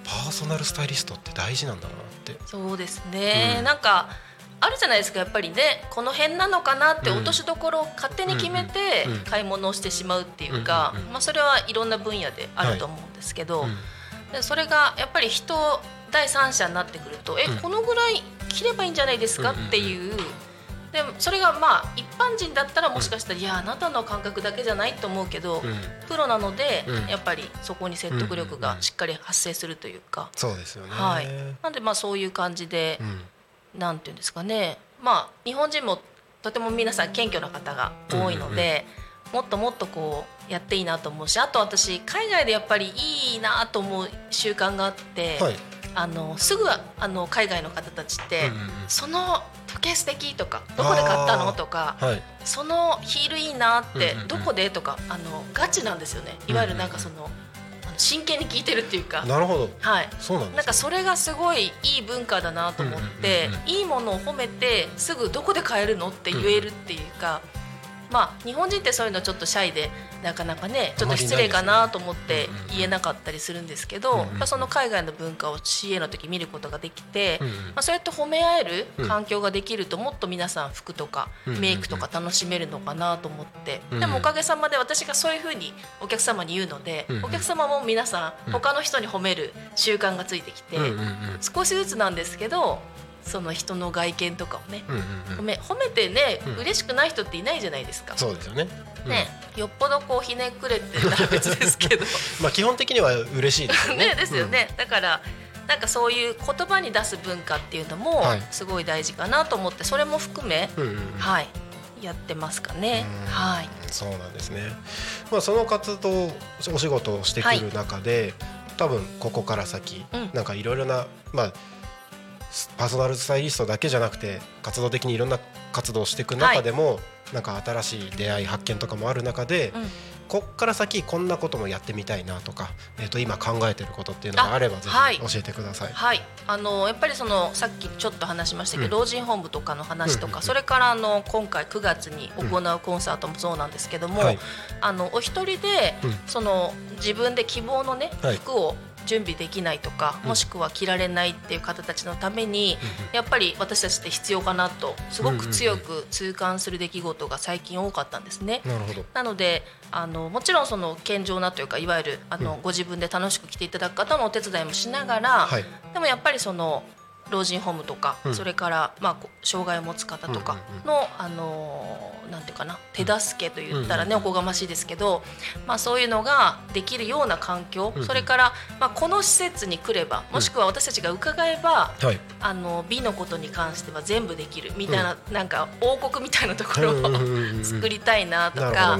パーソナルスタイリストって大事なんだなって。そうですね、うん。なんかあるじゃないですか。やっぱりねこの辺なのかなってうん。落としどころを勝手に決めてうんうん買い物をしてしまうっていうか、うんうんうんまあ、それはいろんな分野であると思うんですけど、うん。でそれがやっぱり人第三者になってくるとえ、うん。このぐらい切ればいいんじゃないですか？っていう。でもそれがまあ一般人だったらもしかしたら、いやあなたの感覚だけじゃないと思うけど、うん。プロなので、うん。やっぱりそこに説得力がしっかり発生するというか、そうですよね。はい、なんでまあそういう感じでう、ん。なんていうんですかね。まあ日本人もとても皆さん謙虚な方が多いので、もっともっとこうやっていいなと思うしあと私海外でやっぱりいいなと思う習慣があって、はい。あのすぐあの海外の方たちって、うんうんうん。その時計素敵とかどこで買ったの？とかはい。そのヒールいいなって、うんうんうん。どこで？とかあのガチなんですよね。いわゆるなんかその、あの真剣に聞いてるっていうか。なるほど。はい、そうなん。なんかそれがすごいいい文化だなと思って、うんうんうん。いいものを褒めてすぐどこで買えるの？って言えるっていうか、まあ日本人ってそういうのちょっとシャイでなかなかねちょっと失礼かなと思って言えなかったりするんですけど、その海外の文化を CA の時見ることができて、うんうん。まあ、そうやって褒め合えるうん環境ができるともっと皆さん服とかメイクとか楽しめるのかなと思って、うんでもおかげさまで私がそういうふうにお客様に言うので、うんうん。お客様も皆さうんん。他の人に褒める習慣がついてきて、うんうんうん。少しずつなんですけどその人の外見とかをね。うんうんうん。褒め褒めてね、うん。嬉しくない人っていないじゃないですか。そうですよね。うん。ね、よっぽどこうひねくれてたら別ですけど。まあ基本的には嬉しいですよね。ねですよね、だからなんかそういう言葉に出す文化っていうのもはい。すごい大事かなと思ってそれも含め、うん。うんうん。うんはいやってますかね。うん。はい。そうなんですね。まあその活動お仕事をしてくる中で、多分ここから先、うん。なんかいろいろなまあスパーソナルスタイリストだけじゃなくて活動的にいろんな活動をしていく中でも、なんか新しい出会い発見とかもある中で、うん。こっから先こんなこともやってみたいなとか、えっ、と今考えてることっていうのがあればぜはい。ひ教えてください。はい、あのやっぱりそのさっきちょっと話しましたけど、うん。老人ホームとかの話とか、うんうんうん。それからあの今回9月に行うコンサートもそうなんですけども、はい。あのお一人で、うん。その自分で希望のね、はい。服を準備できないとか、うんもしくは着られないっていう方たちのために、やっぱり私たちって必要かなとすごく強く痛感する出来事が最近多かったんですね。なのであのもちろんその健常なというかいわゆるあの、うんご自分で楽しく着ていただく方のお手伝いもしながら、はい。でもやっぱりその老人ホームとか、うん。それからまあ障害を持つ方とかの、あのーなんていうかな手助けと言ったらね、うんおこがましいですけど、まあ、そういうのができるような環境、うんそれから、まあ、この施設に来ればもしくは私たちが伺えば、はい。あの美のことに関しては全部できるみたいな、なんか王国みたいなところを、うんうんうんうん作りたいなとか。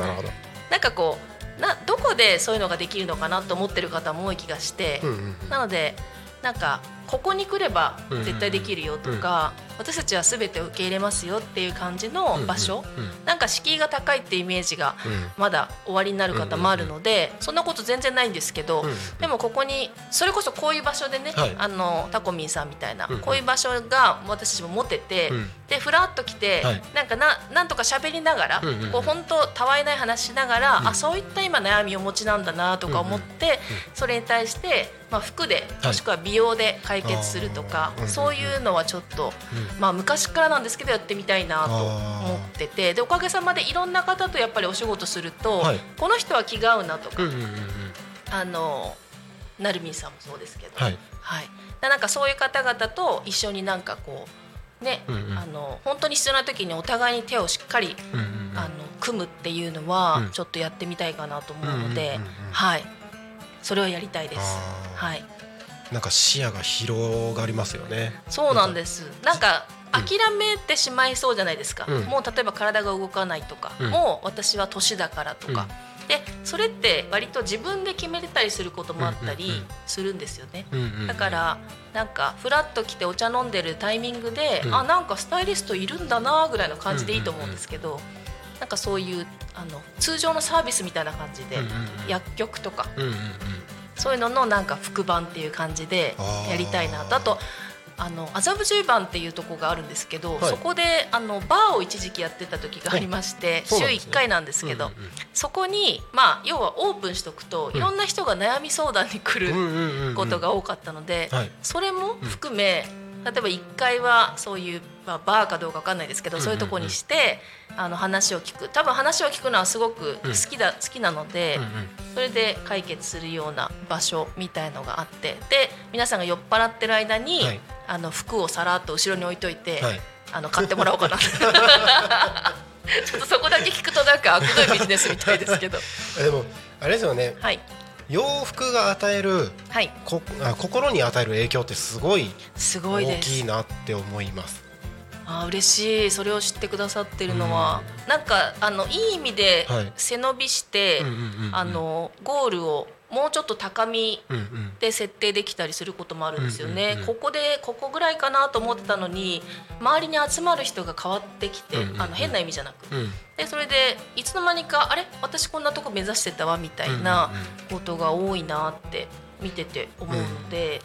なんかこうなどこでそういうのができるのかなと思ってる方も多い気がして、うんうんうん。なのでなんかここに来れば絶対できるよとか、私たちは全て受け入れますよっていう感じの場所、なんか敷居が高いっていうイメージがうん。まだ終わりになる方もあるので、そんなこと全然ないんですけど、うんでもここにそれこそこういう場所でね、はい。あのタコミンさんみたいな、こういう場所が私たちも持てて、うん。でふらっと来て、はい。なんかななんとか喋りながら、こう本当たわいない話しながら、うん。あそういった今悩みをお持ちなんだなとか思って、それに対して、まあ、服ではい。もしくは美容で解決するとか、そういうのはちょっと、まあ、昔からなんですけどやってみたいなと思っててでおかげさまでいろんな方とやっぱりお仕事すると、はい。この人は気が合うなとか、うんうんうんうん。あのなるみんさんもそうですけど、はい。はい、でなんかそういう方々と一緒になんかこうね、うんうん。あの本当に必要な時にお互いに手をしっかり、うんうんうん。あの組むっていうのはうん。ちょっとやってみたいかなと思うので、うんうんうんうんはい。それをやりたいです。はい、なんか視野が広がりますよね。そうなんです。なんかうん。諦めてしまいそうじゃないですか。うん。もう例えば体が動かないとか、うん。もう私は年だからとか、でそれって割と自分で決めれたりすることもあったりうんうんうん。するんですよね。うんうんうんだからなんかフラッと来てお茶飲んでるタイミングで、うん。あなんかスタイリストいるんだなぐらいの感じでいいと思うんですけど、なんかそういうあの通常のサービスみたいな感じで、うんうんうん。薬局とか。うんうんうんそういうののなんか副版っていう感じでやりたいなと。あとあの麻布十番っていうとこがあるんですけど、はい。そこであのバーを一時期やってた時がありまして週そうなんですね。1回なんですけど、うんうんうん。そこにまあ要はオープンしとくと、いろんな人が悩み相談に来る、うんうんうんうん。ことが多かったので、はい。それも含め、例えば1回はそういう、まあ、バーかどうか分かんないですけど、そういうとこにしてあの話を聞く。多分話を聞くのはすごく好きだ、好きなので、それで解決するような場所みたいのがあってで皆さんが酔っ払ってる間に、はい。あの服をさらっと後ろに置いといて、はい。あの買ってもらおうかな。ちょっとそこだけ聞くとなんか悪どいビジネスみたいですけど。えでもあれですよね。はい。洋服が与えるはい。こあ心に与える影響ってすごいすごいです。大きいなって思います。あー嬉しい。それを知ってくださってるのは、なんかあのいい意味ではい。背伸びして、うんうんうんうん。あのゴールをもうちょっと高みうんうん。で設定できたりすることもあるんですよね、うんうんうんここでここぐらいかなと思ってたのに周りに集まる人が変わってきて、うんうんうん。あの変な意味じゃなく、うん。でそれでいつの間にかあれ？私こんなとこ目指してたわみたいなことが多いなって見てて思うので、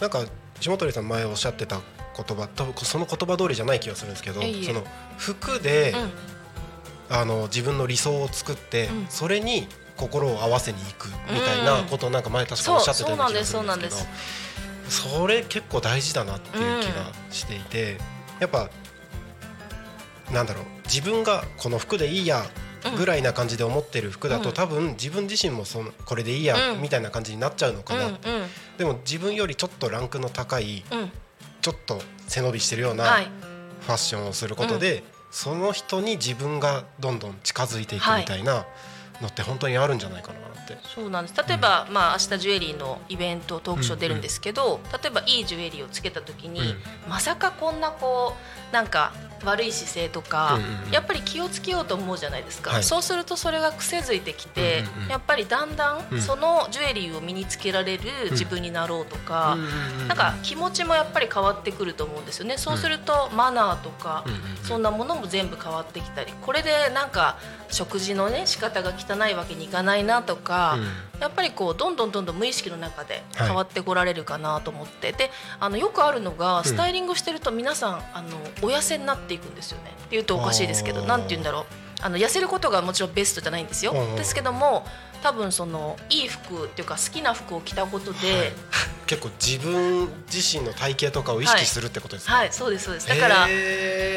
なんか下鳥さん前おっしゃってた言葉多分その言葉通りじゃない気がするんですけどその服で、うん。あの自分の理想を作って、うん。それに心を合わせにいくみたいなことをなんか前確かおっしゃってたような気がするんですけどそれ結構大事だなっていう気がしていて、やっぱなんだろう自分がこの服でいいやぐらいな感じで思ってる服だと、うん。多分自分自身もそのこれでいいやうん。みたいな感じになっちゃうのかな、うんうん。でも自分よりちょっとランクの高いうんちょっと背伸びしてるようなはい。ファッションをすることで、その人に自分がどんどん近づいていくみたいなのって本当にあるんじゃないかなって。そうなんです。例えば、まあ明日ジュエリーのイベントトークショー出るんですけど、例えばいいジュエリーをつけた時に、うん。まさかこんなこうなんか悪い姿勢とか、やっぱり気をつけようと思うじゃないですか、はい。そうするとそれが癖づいてきて、やっぱりだんだうん。んそのジュエリーを身につけられる自分になろうとか、うんなんか気持ちもやっぱり変わってくると思うんですよね。そうするとマナーとか、そんなものも全部変わってきたりこれでなんか食事のね仕方が汚いわけにいかないなとか、やっぱりこうどんどんどんどん無意識の中で変わってこられるかなと思って、であのよくあるのがスタイリングしてると皆さんあのお痩せになっていくんですよね。っていうとおかしいですけどあー。なんて言うんだろうあの痩せることがもちろんベストじゃないんですよ。うんうん。ですけども多分そのいい服っていうか好きな服を着たことで、はい。結構自分自身の体型とかを意識するってことですね。はい、そうですそうです。だから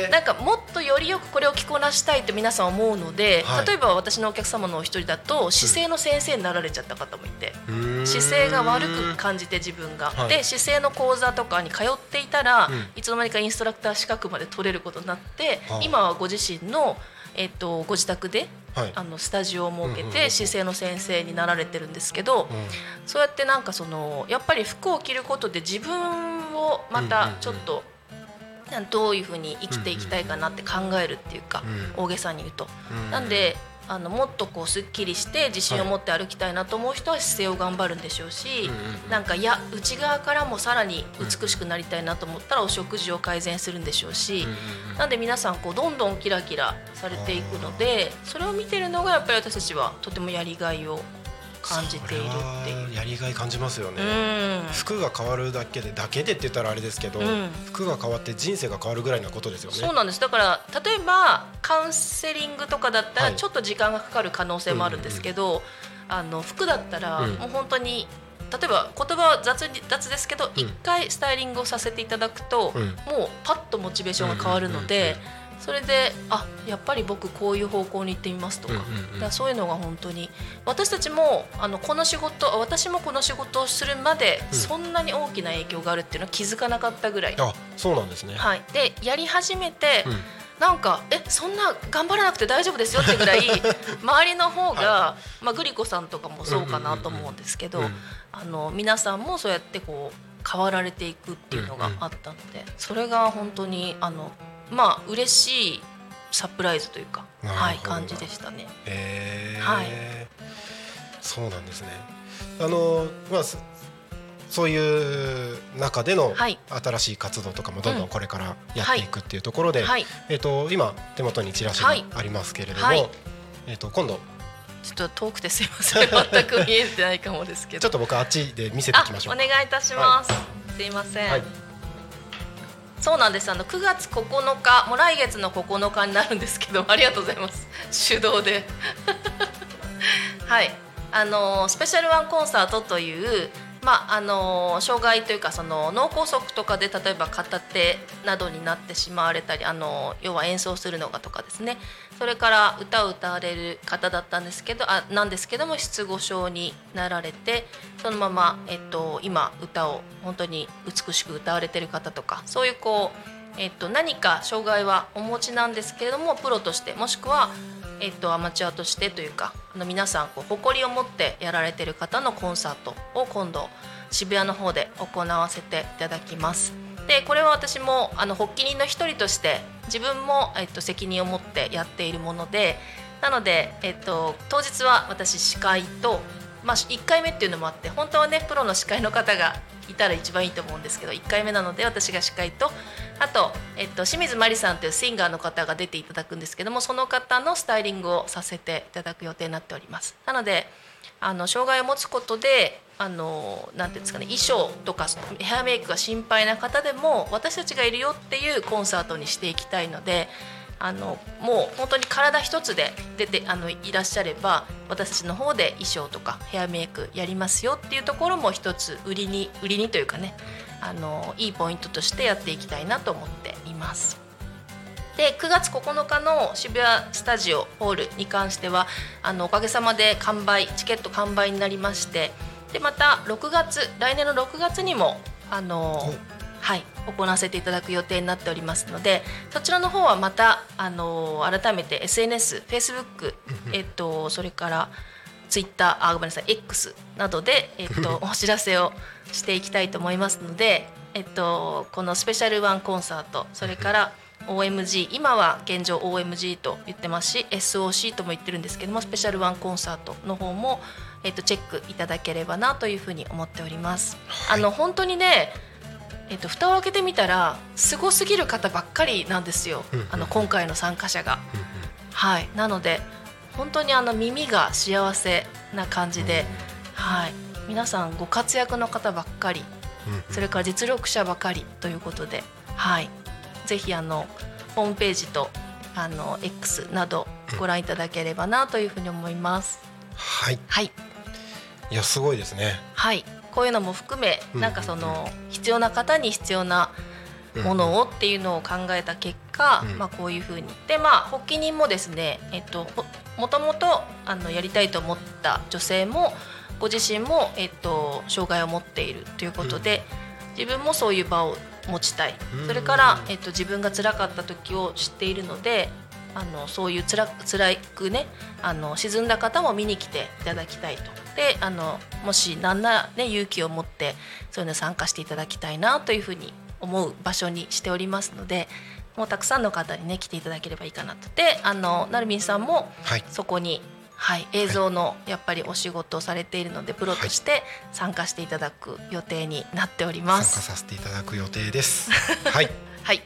なんかもっとよりよくこれを着こなしたいと皆さん思うので、はい。例えば私のお客様のお一人だと姿勢の先生になられちゃった方もいて、うーん。姿勢が悪く感じて自分が、はい。で姿勢の講座とかに通っていたら、うん。いつの間にかインストラクター資格まで取れることになって、はあ。今はご自身の、えっとご自宅ではい。あのスタジオを設けて姿勢の先生になられてるんですけど、うん。そうやってなんかそのやっぱり服を着ることで自分をまたちょっと、どういうふうに生きていきたいかなって考えるっていうか、うん。大げさに言うと。うん。なんであのもっとこうすっきりして自信を持って歩きたいなと思う人は姿勢を頑張るんでしょうし、うんうんなんかいや内側からもさらに美しくなりたいなと思ったらお食事を改善するんでしょうし、うんうんうん。なんで皆さんこうどんどんキラキラされていくのでそれを見てるのがやっぱり私たちはとてもやりがいを感じているっていう。やりがい感じますよね。うん。服が変わるだけでだけでって言ったらあれですけど、うん。服が変わって人生が変わるぐらいなことですよね。そうなんです。だから例えばカウンセリングとかだったはい。らちょっと時間がかかる可能性もあるんですけど、あの服だったらうん。もう本当に例えば言葉は雑に雑ですけど一、回スタイリングをさせていただくと、うん。もうパッとモチベーションが変わるので、うんうんうんそれであやっぱり僕こういう方向に行ってみますとか,、うんうんうん。だからそういうのが本当に。私たちもあのこの仕事私もこの仕事をするまで、うん。そんなに大きな影響があるっていうのは気づかなかったぐらい。あ、そうなんですね。はい、でやり始めて、うん。なんかえそんな頑張らなくて大丈夫ですよってぐらい 周りの方が、まあ、グリコさんとかもそうかなと思うんですけど、うんうんうん。あの皆さんもそうやってこう変わられていくっていうのがあったので、それが本当にあのまあ嬉しいサプライズというか、はい、感じでしたね。へえ、はい。そうなんですね。あのまあそそういう中でのはい。新しい活動とかもどんどうん。これからやっていくっていうところで、はい、えっ、と今手元にチラシがはい。ありますけれども、はい。えっ、と今度ちょっと遠くてすいません。全く見えてないかもですけど。ちょっと僕あっちで見せていあきましょうお願いいたします、すいません、はいそうなんです。あの9月9日もう来月の9日になるんですけどありがとうございます。手動で。はい。あのスペシャルワンコンサートというまああの障害というかその脳梗塞とかで例えば片手などになってしまわれたりあの要は演奏するのがとかですね。それから歌を歌われる方だったんですけどあなんですけども失語症になられてそのまま、えっと、今歌を本当に美しく歌われてる方とかそういうこう、えっと、何か障害はお持ちなんですけれどもプロとしてもしくは、えっと、アマチュアとしてというかあの皆さんこう誇りを持ってやられてる方のコンサートを今度渋谷の方で行わせていただきます。でこれは私もあの発起人の一人として自分も、えっと、責任を持ってやっているものでなので、えっと、当日は私司会と、まあ、1回目っていうのもあって本当はねプロの司会の方がいたら一番いいと思うんですけど1回目なので私が司会とあと、えっと、清水麻里さんというシンガーの方が出ていただくんですけどもその方のスタイリングをさせていただく予定になっております。なのであの障害を持つことであのなんていうんですかね衣装とかヘアメイクが心配な方でも私たちがいるよっていうコンサートにしていきたいのであのもう本当に体一つで出てあのいらっしゃれば私たちの方で衣装とかヘアメイクやりますよっていうところも一つ売りに売りにというかねあのいいポイントとしてやっていきたいなと思っています。で9月9日の渋谷スタジオホールに関してはあのおかげさまで完売チケット完売になりましてでまた6月来年の6月にもあのはい行わせていただく予定になっておりますのでそちらの方はまたあの改めて SNS、Facebook、えっとそれからツイッターあごめんなさい X などでえっと お知らせをしていきたいと思いますので、えっとこのスペシャルワンコンサートそれから OMG 今は現状 OMG と言ってますし SOC とも言ってるんですけどもスペシャルワンコンサートの方も、えっと、チェックいただければなというふうに思っております。あの本当にねえっと、蓋を開けてみたらすごすぎる方ばっかりなんですよ、あの今回の参加者が。はい、なので本当にあの耳が幸せな感じで、はい、皆さんご活躍の方ばっかり、それから実力者ばかりということで、はい、ぜひあのホームページとあの X などご覧いただければなというふうに思います。はい。はい、いやすごいですね。はい、こういうのも含め、うん。なんかその必要な方に必要なものをっていうのを考えた結果、うん。まあこういうふうに。でまあ発起人もですね、えっとほもともとあのやりたいと思った女性もご自身もえっと障害を持っているということで、自分もそういう場を持ちたい、うん。それからえっと自分が辛かった時を知っているので。あのそういうつら辛くねあの沈んだ方も見に来ていただきたいと。であのもし何なら、ね、勇気を持ってそういうの参加していただきたいなというふうに思う場所にしておりますのでもうたくさんの方にね来ていただければいいかなと。であのなるみんさんもはい。そこに、はい、映像のやっぱりお仕事をされているのでプロとして参加していただく予定になっておりま参加す。させていただく予定です。はい。はい、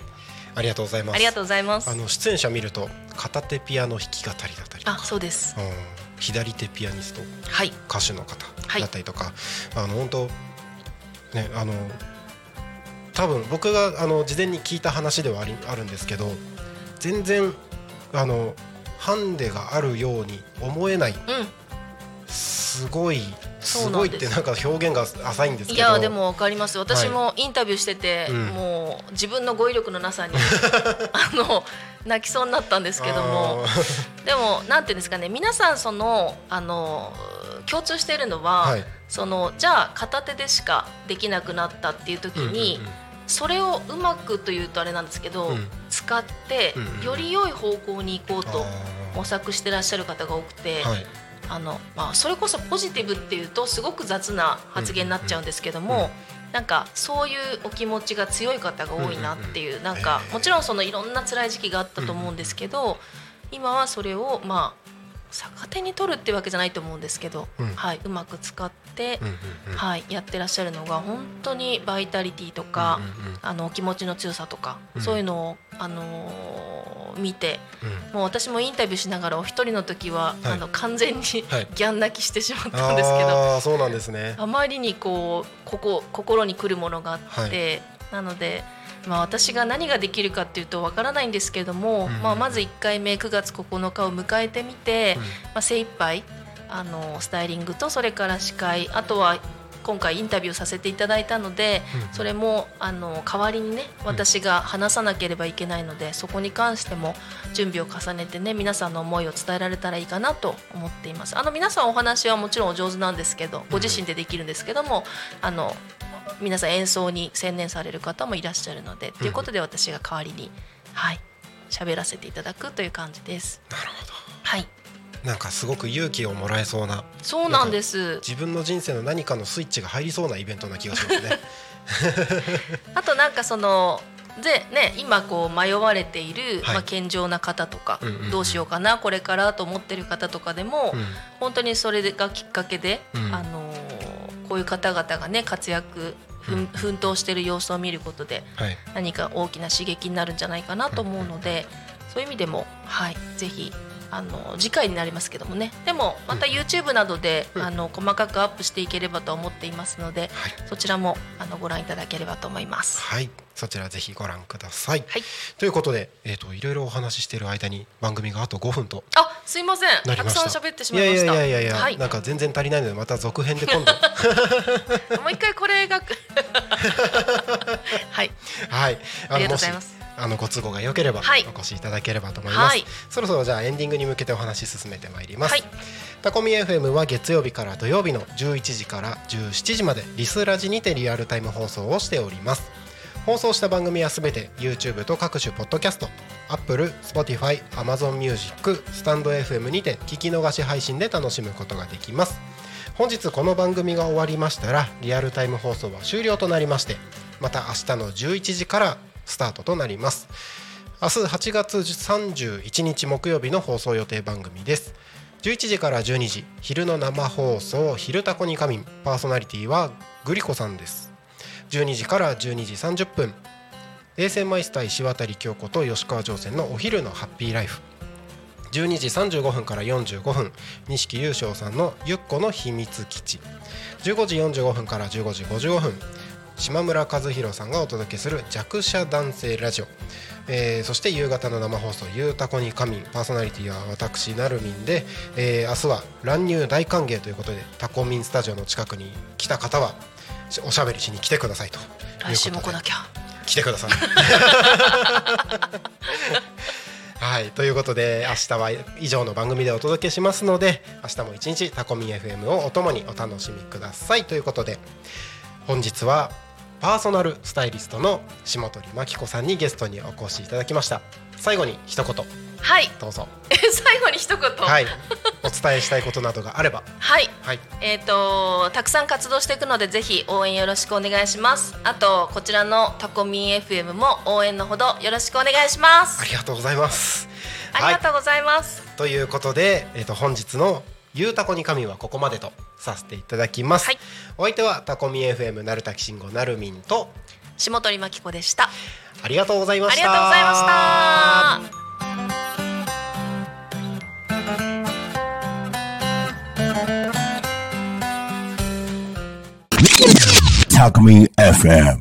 ありがとうございます。ありがとうございます。あ。の出演者見ると片手ピアノ弾き語りだったりとあ、かそうです。うん。左手ピアニスト。はい、歌手の方はい。だったりとか、あの本当ねあの多分僕があの事前に聞いた話ではありあるんですけど全然あのハンデがあるように思えないうん。すごいすごいってなんか表現が浅いんですけど。いやでもわかります。私もインタビューしてて、うん。もう自分の語彙力のなさに あの泣きそうになったんですけども。あでもなんていうんですかね皆さんそのあの共通しているのは、はい。そのじゃあ片手でしかできなくなったっていう時に、うんうんうん。それをうまくというとあれなんですけど、うん。使ってより良い方向に行こうと模索してらっしゃる方が多くて。はいあのまあ、それこそポジティブっていうとすごく雑な発言になっちゃうんですけども、うんうんなんかそういうお気持ちが強い方が多いなっていう,、うんうんなんかもちろんそのいろんな辛い時期があったと思うんですけど、今はそれをまあ逆手に取るってわけじゃないと思うんですけど、うん。はい、うまく使って、うんうんうんはい、やってらっしゃるのが本当にバイタリティとか、うんうんうんあのお気持ちの強さとか、うん。そういうのを、あのー見てうん。もう私もインタビューしながらお一人の時は、はい。あの完全にはい。ギャン泣きしてしまったんですけど、ああそうなんですね。あまりにこうここ心に来るものがあって、なので、まあ、私が何ができるかっていうとわからないんですけれども、うん。まあ、まず1回目9月9日を迎えてみて、うん。まあ、精一杯あのスタイリングとそれから司会あとは今回インタビューさせていただいたので、うん。それもあの代わりにね私が話さなければいけないので、そこに関しても準備を重ねてね皆さんの思いを伝えられたらいいかなと思っています。あの皆さんお話はもちろんお上手なんですけどご自身でできるんですけども、あの皆さん演奏に専念される方もいらっしゃるので、ということで私が代わりにはい喋らせていただくという感じです。なるほはい、どなんかすごく勇気をもらえそうなそうなんです。自分の人生の何かのスイッチが入りそうなイベントな気がしますね。あとなんかそのでね今こう迷われている、はい。まあ健常な方とか、うんうんうん。どうしようかなこれからと思ってる方とかでも、うん。本当にそれがきっかけで、うん。あのーこういう方々がね活躍奮闘してる様子を見ることではい。何か大きな刺激になるんじゃないかなと思うので、そういう意味でもはいぜひあの次回になりますけどもね。でもまた YouTube などで、うん。あの細かくアップしていければと思っていますので、はい。そちらもあのご覧いただければと思います。はい。そちらぜひご覧ください、はい。ということで、えー、といろいろお話ししている間に番組があと5分とあすいません。なりました。たくさん喋ってしまいました。いやいやいやいや、はい、なんか全然足りないのでまた続編で今度。もう一回これが はい。はい。ありがとうございますあのご都合が良ければはい。お越しいただければと思います、はい。そろそろじゃあエンディングに向けてお話し進めてまいります、はい。タコミ FM は月曜日から土曜日の11時から17時までリスラジにてリアルタイム放送をしております。放送した番組はすべて YouTube と各種ポッドキャスト Apple、Spotify、Amazon Music、スタンド FM にて聞き逃し配信で楽しむことができます。本日この番組が終わりましたらリアルタイム放送は終了となりましてまた明日の11時からスタートとなります。明日8月31日木曜日の放送予定番組です。11時から12時昼の生放送「昼タコに仮眠」パーソナリティはグリコさんです。12時から12時30分。衛星マイスター石渡京子と吉川上船のお昼のハッピーライフ。12時35分から45分。錦優勝さんのゆっこの秘密基地。15時45分から15時55分。島村和弘さんがお届けする弱者男性ラジオ、えーそして夕方の生放送「ゆうたこに仮眠」パーソナリティは私なるみんで、えー明日は乱入大歓迎ということでタコミンスタジオの近くに来た方はしおしゃべりしに来てくださいと来週も来なきゃ。来てください。はいということで明日は以上の番組でお届けしますので明日も一日タコミン FM をお供にお楽しみください。ということで本日はパーソナルスタイリストの下鳥真紀子さんにゲストにお越しいただきました。最後に一言。はい。どうぞ。最後に一言。はい。お伝えしたいことなどがあれば。はい。はい。えー、とたくさん活動していくのでぜひ応援よろしくお願いします。あとこちらのタコミン FM も応援のほどよろしくお願いします。ありがとうございます。ありがとうございます、ということで、えー、と本日の「ゆうたこに神」はここまでとさせていただきます、はい。お相手はタコミ FM なるたきしんごなるみんと下鳥真紀子でした。ありがとうございまありしたがとうございました。Talk Me FM.